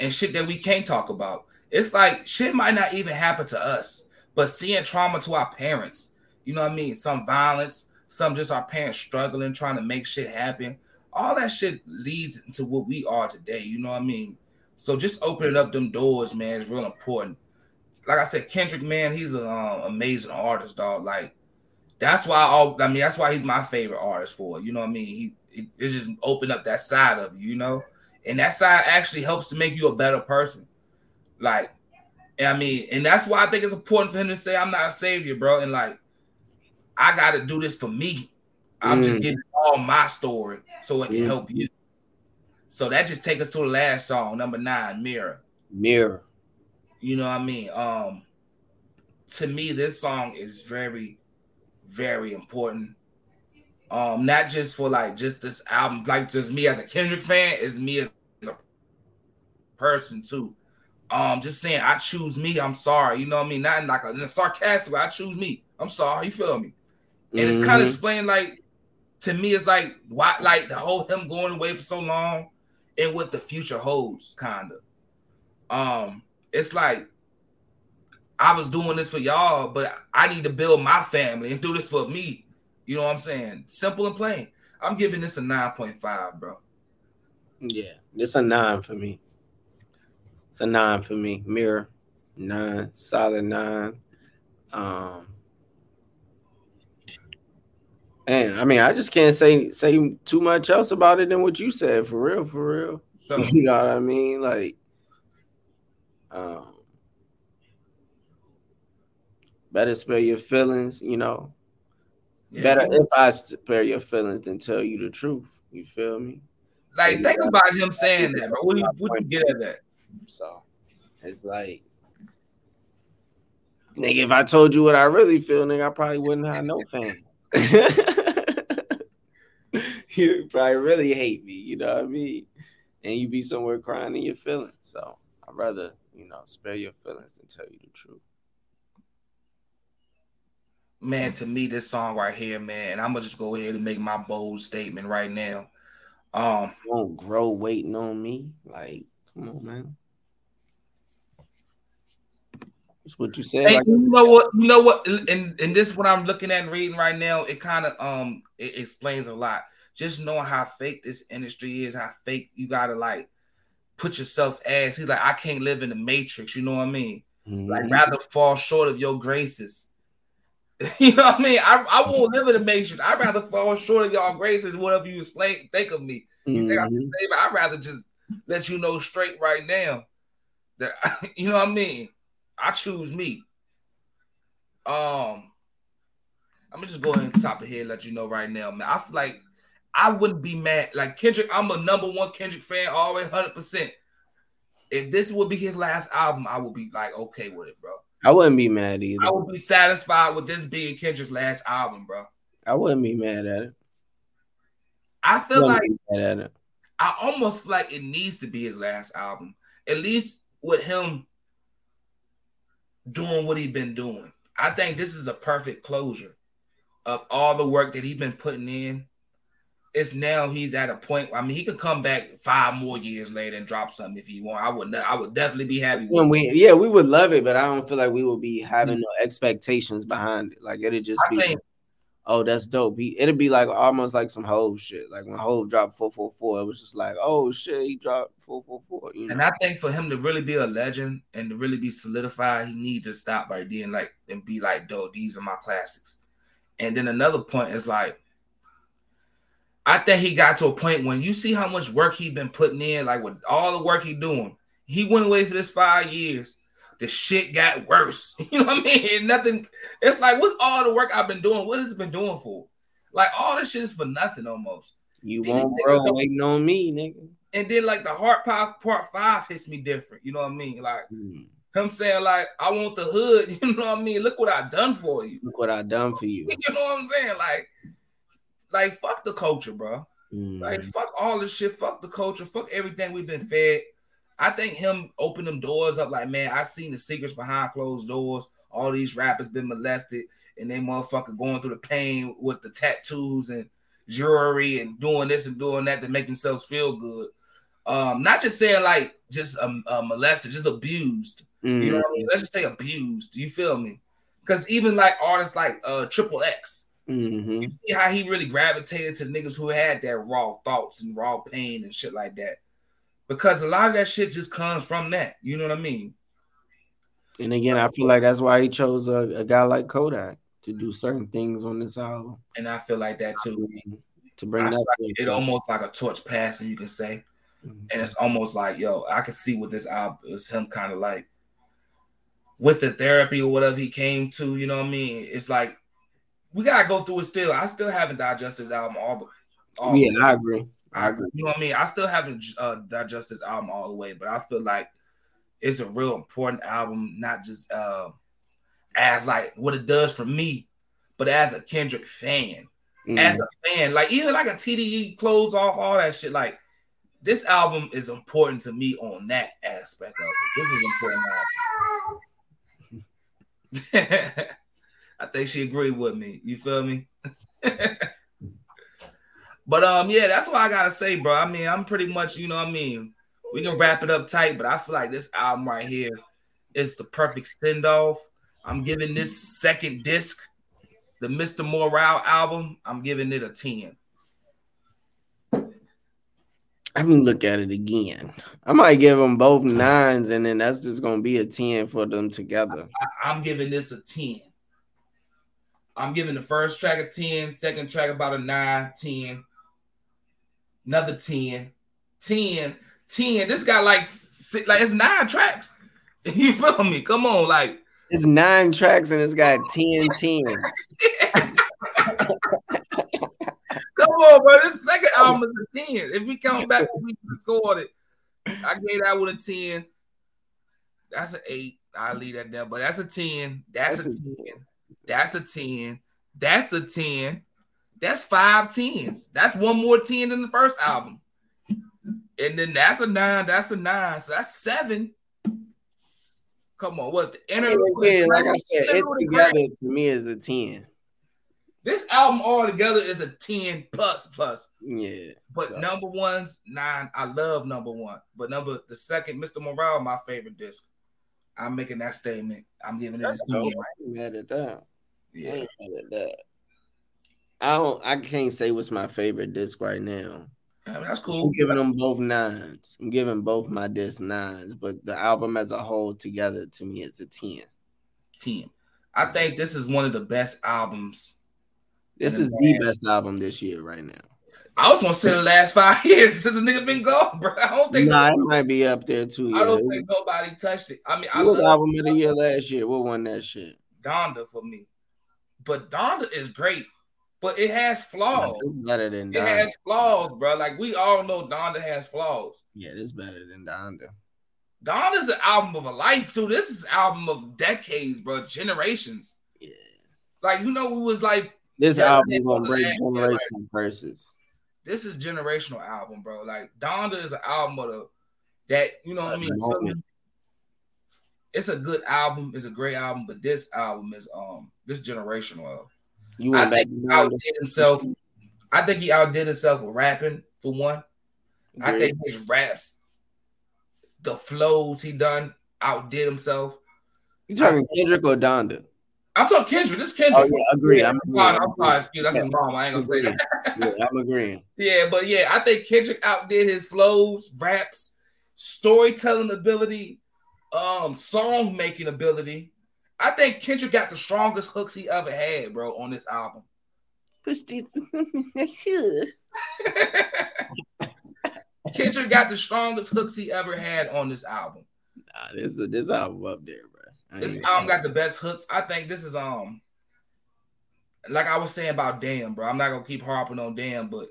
and shit that we can't talk about. It's like shit might not even happen to us, but seeing trauma to our parents, you know what I mean? Some violence, some just our parents struggling, trying to make shit happen. All that shit leads into what we are today. You know what I mean? So just opening up them doors, man, is real important. Like I said, Kendrick, man, he's an uh, amazing artist, dog. Like that's why all I mean, that's why he's my favorite artist for. You know what I mean? He, he it's just open up that side of you, you know, and that side actually helps to make you a better person. Like, I mean, and that's why I think it's important for him to say, "I'm not a savior, bro," and like, I got to do this for me. I'm just Mm. giving all my story so it can Mm. help you. So that just take us to the last song, number nine, Mirror. Mirror. You know what I mean? Um, to me, this song is very, very important. Um, not just for like just this album, like just me as a Kendrick fan, is me as a person too. Um, just saying, I choose me. I'm sorry. You know what I mean? Not in like a, in a sarcastic way. I choose me. I'm sorry. You feel me? And it's kind of explained like to me, it's like why like the whole him going away for so long and what the future holds, kind of. Um, it's like I was doing this for y'all, but I need to build my family and do this for me. You know what I'm saying? Simple and plain. I'm giving this a 9.5, bro. Yeah, it's a nine for me. It's a nine for me. Mirror, nine, solid nine. Um, and I mean, I just can't say say too much else about it than what you said. For real, for real. So, You know what I mean? Like, um, better spare your feelings. You know, yeah. better if I spare your feelings than tell you the truth. You feel me? like think about him saying that, bro. What do you, what do you get at that? So it's like, nigga, if I told you what I really feel, nigga, I probably wouldn't have no fans. you probably really hate me, you know what I mean? And you be somewhere crying in your feelings. So I'd rather, you know, spare your feelings than tell you the truth. Man, to me, this song right here, man, and I'm gonna just go ahead and make my bold statement right now. Um, Won't grow waiting on me. Like, come on, man. That's what you said. Hey, Like, you know what? You know what? And and this what I'm looking at and reading right now. It kind of um it explains a lot. Just knowing how fake this industry is, how fake you gotta like put yourself as. He's like, I can't live in the matrix. You know what I mean? Like mhm. rather fall short of your graces. you know what I mean? I, I won't live in the matrix. I'd rather fall short of y'all graces, whatever you explain, think of me. You think I Mhm. can save? I'd rather just let you know straight right now that you know what I mean. I choose me. Um, I'm gonna just go ahead and top of here and let you know right now, man. I feel like I wouldn't be mad. Like Kendrick, I'm a number one Kendrick fan, always hundred percent. If this would be his last album, I would be like okay with it, bro. I wouldn't be mad either. I would be satisfied with this being Kendrick's last album, bro. I wouldn't be mad at it. I feel Wouldn't like mad at it. I almost feel like it needs to be his last album, at least with him doing what he's been doing. I think this is a perfect closure of all the work that he's been putting in. It's now he's at a point. I mean, he could come back five more years later and drop something if he want. I would. I would definitely be happy. When we, yeah, we would love it, but I don't feel like we would be having no expectations behind it. Like it'd just I be, think- oh, that's dope. He, it'd be like almost like some Hove shit. Like when Hove dropped four four four, it was just like, oh shit, he dropped four four four. You know, And I think for him to really be a legend and to really be solidified, he need to stop right there and like and be like, "Dope, these are my classics." And then another point is like, I think he got to a point when you see how much work he been putting in, like with all the work he doing. He went away for this five years. The shit got worse. You know what I mean? Nothing. It's like, what's all the work I've been doing? What has it been doing for? Like all this shit is for nothing almost. you these won't niggas waiting on me, nigga. And then like the heart pop part five hits me different. You know what I mean? Like Hmm. him saying like, I want the hood. You know what I mean? Look what I've done for you. Look what I've done for you. You know what I'm saying? Like, like fuck the culture, bro. Hmm. Like fuck all this shit. Fuck the culture. Fuck everything we've been fed. I think him open them doors up. Like man, I seen the secrets behind closed doors. All these rappers been molested, and they motherfucker going through the pain with the tattoos and jewelry and doing this and doing that to make themselves feel good. Um, not just saying like just um, uh, molested, just abused. Hmm. You know what I mean? Let's just say abused. You feel me? Because even like artists like uh Triple X, hmm You see how he really gravitated to niggas who had that raw thoughts and raw pain and shit like that. Because a lot of that shit just comes from that. You know what I mean? And again, I feel like that's why he chose a, a guy like Kodak to do certain things on this album And I feel like that too. to bring I that. like it almost like a torch passing, you can say. Mhm. And it's almost like, yo, I can see what this album is him kind of like with the therapy or whatever he came to, you know what I mean? It's like we gotta go through it still. I still haven't digested this album all all Yeah. I agree. I agree. You know what I mean? I still haven't uh, digested this album all the way, but I feel like it's a real important album, not just uh, as like what it does for me, but as a Kendrick fan, Mhm. as a fan, like even like a TDE close off all that shit. Like this album is important to me on that aspect of it. This is important. I think she agreed with me. You feel me? But um, yeah, that's what I gotta say, bro. I mean, I'm pretty much, you know what I mean. We can wrap it up tight, but I feel like this album right here is the perfect send off. I'm giving this second disc, the Mr. Morale album, I'm giving it a 10. I mean, look at it again. I might give them both nines, and then that's just gonna be a ten for them together. I, am giving this a 10. I'm giving the first track a 10, second track about a 9, 10, another 10, 10, 10. This got like like it's nine tracks. You feel me? Come on, like It's nine tracks, and it's got 10 tens. come on, bro. This second album is a 10. If we count back when we scored it, I gave that one a 10. That's an 8. I'll leave that there, but that's a 10. That's, That's a a 10. That's a 10. That's a 10. That's five tens. That's one more 10 than the first album. And then that's a nine. That's a nine. So that's seven. Come on, what's the inner? Yeah, like I said, it together to me is a 10. This album all together is a 10 plus plus. Yeah. But So- number one's nine. I love number one. But number the second, Mr. Morale, my favorite disc. I'm making that statement. I'm giving it a That's 10. dope. I ain't mad at that. I Yeah. ain't mad at that. I don't I can't say what's my favorite disc right now. Mean, that's I'm cool. giving them both nines. I'm giving both my disc nines, but the album as a whole together to me is a 10. 10. I think this is one of the best albums. This is the the best album this year right now. I was gonna say the last five years since the nigga been gone, bro. I don't think Nah, it might be up there too. I don't think nobody touched it. I mean, I was album of the year last year? What won that shit? Donda for me, but Donda is great, but it has flaws. Better than It has flaws, bro. Like we all know, Donda has flaws. Yeah, this better than Donda. Donda's an album of a life too. This is an album of decades, bro, generations. Yeah. Like you know, it was like, This album gonna break yeah, generational curses. this is generational album, bro. Like Donda is an album of the that you know what I mean. It's a good album. It's a great album, but this album is um this generational. You I think he outdid himself. I think he outdid himself with rapping for one. I think his raps, the flows he done, outdid himself. you talking Kendrick or Donda? I'm talking Kendrick. This Kendrick. Oh yeah, agree. Yeah, I'm I'm sorry, I'm sorry, excuse. That's his mom. I ain't gonna say that. Yeah, I'm agreeing. Yeah, but yeah, I think Kendrick outdid his flows, raps, storytelling ability, um, song making ability. I think Kendrick got the strongest hooks he ever had, bro, on this album. Kendrick got the strongest hooks he ever had on this album. Nah, this this album up there, bro. This album got the best hooks. I think this is um like I was saying about Damn, bro. I'm not gonna keep harping on Damn, but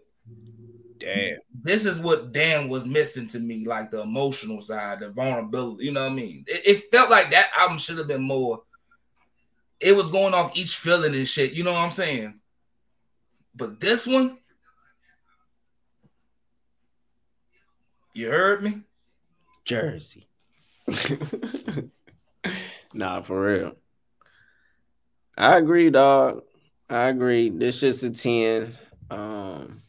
damn. this is what Damn was missing to me, like the emotional side, the vulnerability. You know what I mean? It, it felt like that album should have been more. It was going off each feeling and shit. You know what I'm saying? But this one, you heard me. Jersey. nah, for real. I agree, dog. I agree. This just a 10. Um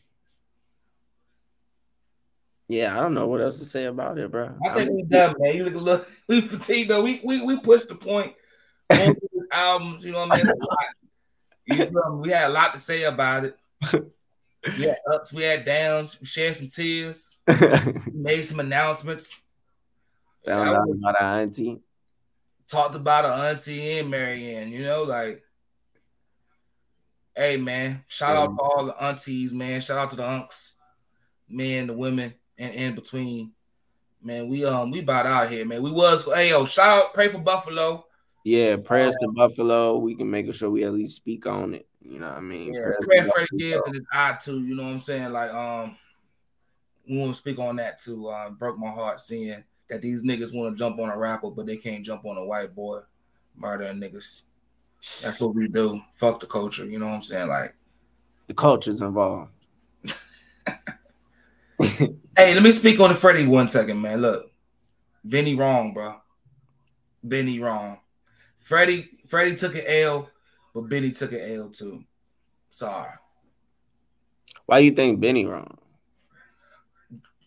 Yeah, I don't know what else to say about it, bro. I think we done, man. You look a little we fatigued though. We we we pushed the point albums. You know what I mean? You feel me? We had a lot to say about it. We had ups, we had downs, we shared some tears, made some announcements, Found out about our auntie. talked about her auntie and Marianne, you know, like hey man, shout out to all the aunties, man. Shout out to the unks, men, the women, and in between. Man, we um we about out here, man. We was hey yo, shout out, pray for Buffalo. Yeah, prayers to Buffalo. We can make sure we at least speak on it. You know what I mean? Yeah, Prayers to pray Freddie. Gibbs and his eye too. You know what I'm saying? Like, um, we want to speak on that too. Uh, broke my heart seeing that these niggas want to jump on a rapper, but they can't jump on a white boy, murdering niggas. That's what we do. Fuck the culture. You know what I'm saying? Like, The culture's involved. hey, let me speak on the Freddie one second, man. Look, Benny wrong, bro. Benny wrong. Freddie, Freddie took an L, but Benny took an L too. Sorry. Why do you think Benny wrong?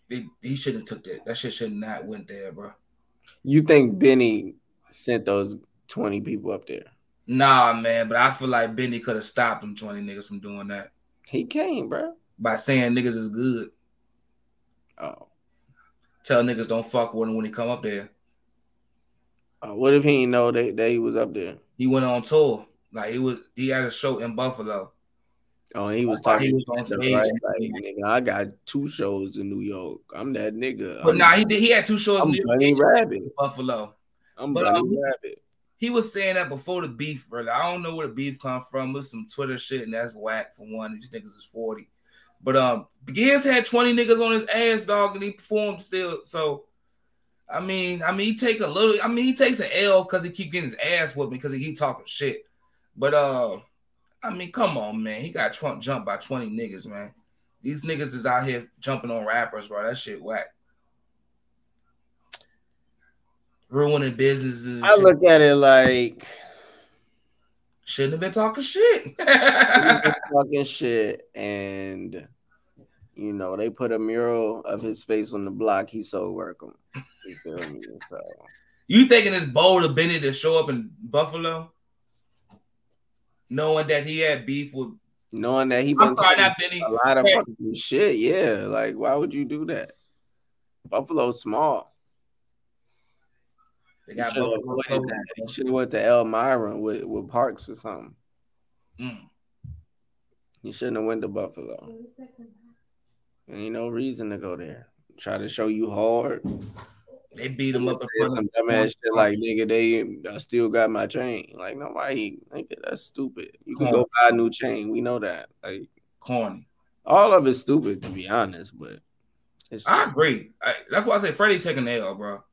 He, he shouldn't have took that. That shit should not went there, bro. You think Benny sent those 20 people up there? Nah, man, but I feel like Benny could have stopped them 20 niggas from doing that He came, bro. by saying niggas is good. Oh. Tell niggas don't fuck with him when he come up there. Uh, what if he didn't know that, that he was up there? He went on tour. Like he was he had a show in Buffalo. Oh, he was talking he was on stage. right? Like, nigga, I got two shows in New York. I'm that nigga. But I'm, nah, he did he had two shows I'm in New York Rabbit. Buffalo. I'm But, um, Rabbit. He was saying that before the beef, really. I don't know where the beef come from. It was some Twitter shit, and that's whack for one. These niggas is 40. But um Gibbs had 20 niggas on his ass, dog, and he performed still. So I mean, I mean, he take a little, I mean, he takes an L because he keep getting his ass whooped because he keep talking shit. But uh, I mean, come on, man. He got Trump jumped by 20 niggas, man. These niggas is out here jumping on rappers, bro. That shit whack. Ruining businesses. I shit. look at it like Shouldn't have been talking shit. fucking shit, and you know they put a mural of his face on the block. He's so welcome. You feel me? So, you thinking it's bold of Benny to show up in Buffalo, knowing that he had beef with? knowing that he been sorry, talking not Benny. a lot of fucking shit, yeah. Like, why would you do that? Buffalo's small. They He got should have Buffalo avoided that. He should have went to Elmira with, with Parks or something. Mm. He shouldn't have went to Buffalo. Ain't no reason to go there. Try to show you hard. They beat him up in front some dumbass shit like nigga, they I still got my chain. Like nobody, nigga, that's stupid. You can Come go buy a new chain. We know that. Like corny. all of it's stupid to be honest, but it's I agree. I, that's why I say Freddie taking the L, bro.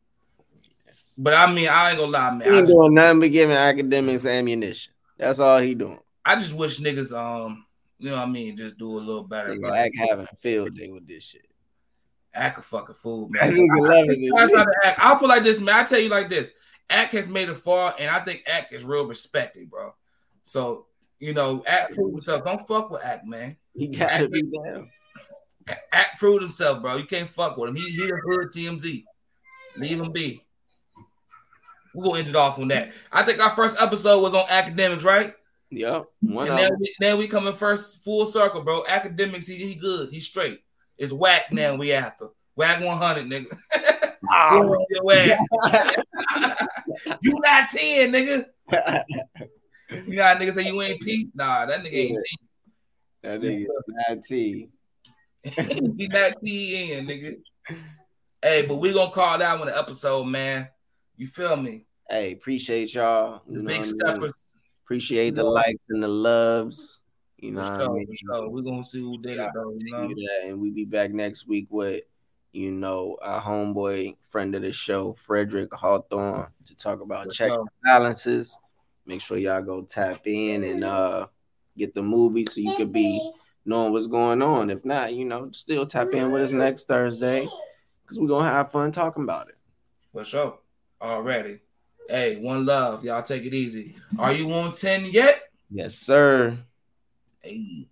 But I mean, I ain't gonna lie, man. he I ain't just, doing nothing but giving Akademiks ammunition. That's all he doing. I just wish niggas, um, you know what I mean, just do a little better. Nigga, Ak having a field day with this shit. Act a fucking fool, man. nigga loving it. That's not the. I feel like this, man. I tell you like this: Ak has made it far, and I think Ak is real respected, bro. So you know, Ak proved himself. Don't fuck with Ak, man. He gotta be down. Ak proved himself, bro. You can't fuck with him. He he a hood TMZ. Leave him be. We're gonna end it off on that. I think our first episode was on Akademiks, right? Yep. One and now we, now we coming first full circle, bro. Akademiks, he, he good. He straight. It's whack now. We after Wack 100, nigga. Ah, your ass. you not 10, nigga. You got niggas say you ain't Pete. Nah, that nigga ain't that nigga is 19. he not T in, nigga. Hey, but we gonna call that one an episode, man. You feel me? Hey, appreciate y'all. The You big what I mean? Appreciate the likes and the loves. You know For what I sure, mean? sure. we're gonna see who did it though. You know? That, and we be back next week with, you know, our homeboy, friend of the show, Frederick Hawthorne, to talk about For checks sure. and balances. Make sure y'all go tap in and uh get the movie so you could be knowing what's going on. If not, you know, still tap in with us next Thursday because we're gonna have fun talking about it. For sure. Already. Hey, one love. Y'all take it easy. Are you on 10 yet? Yes, sir. Hey.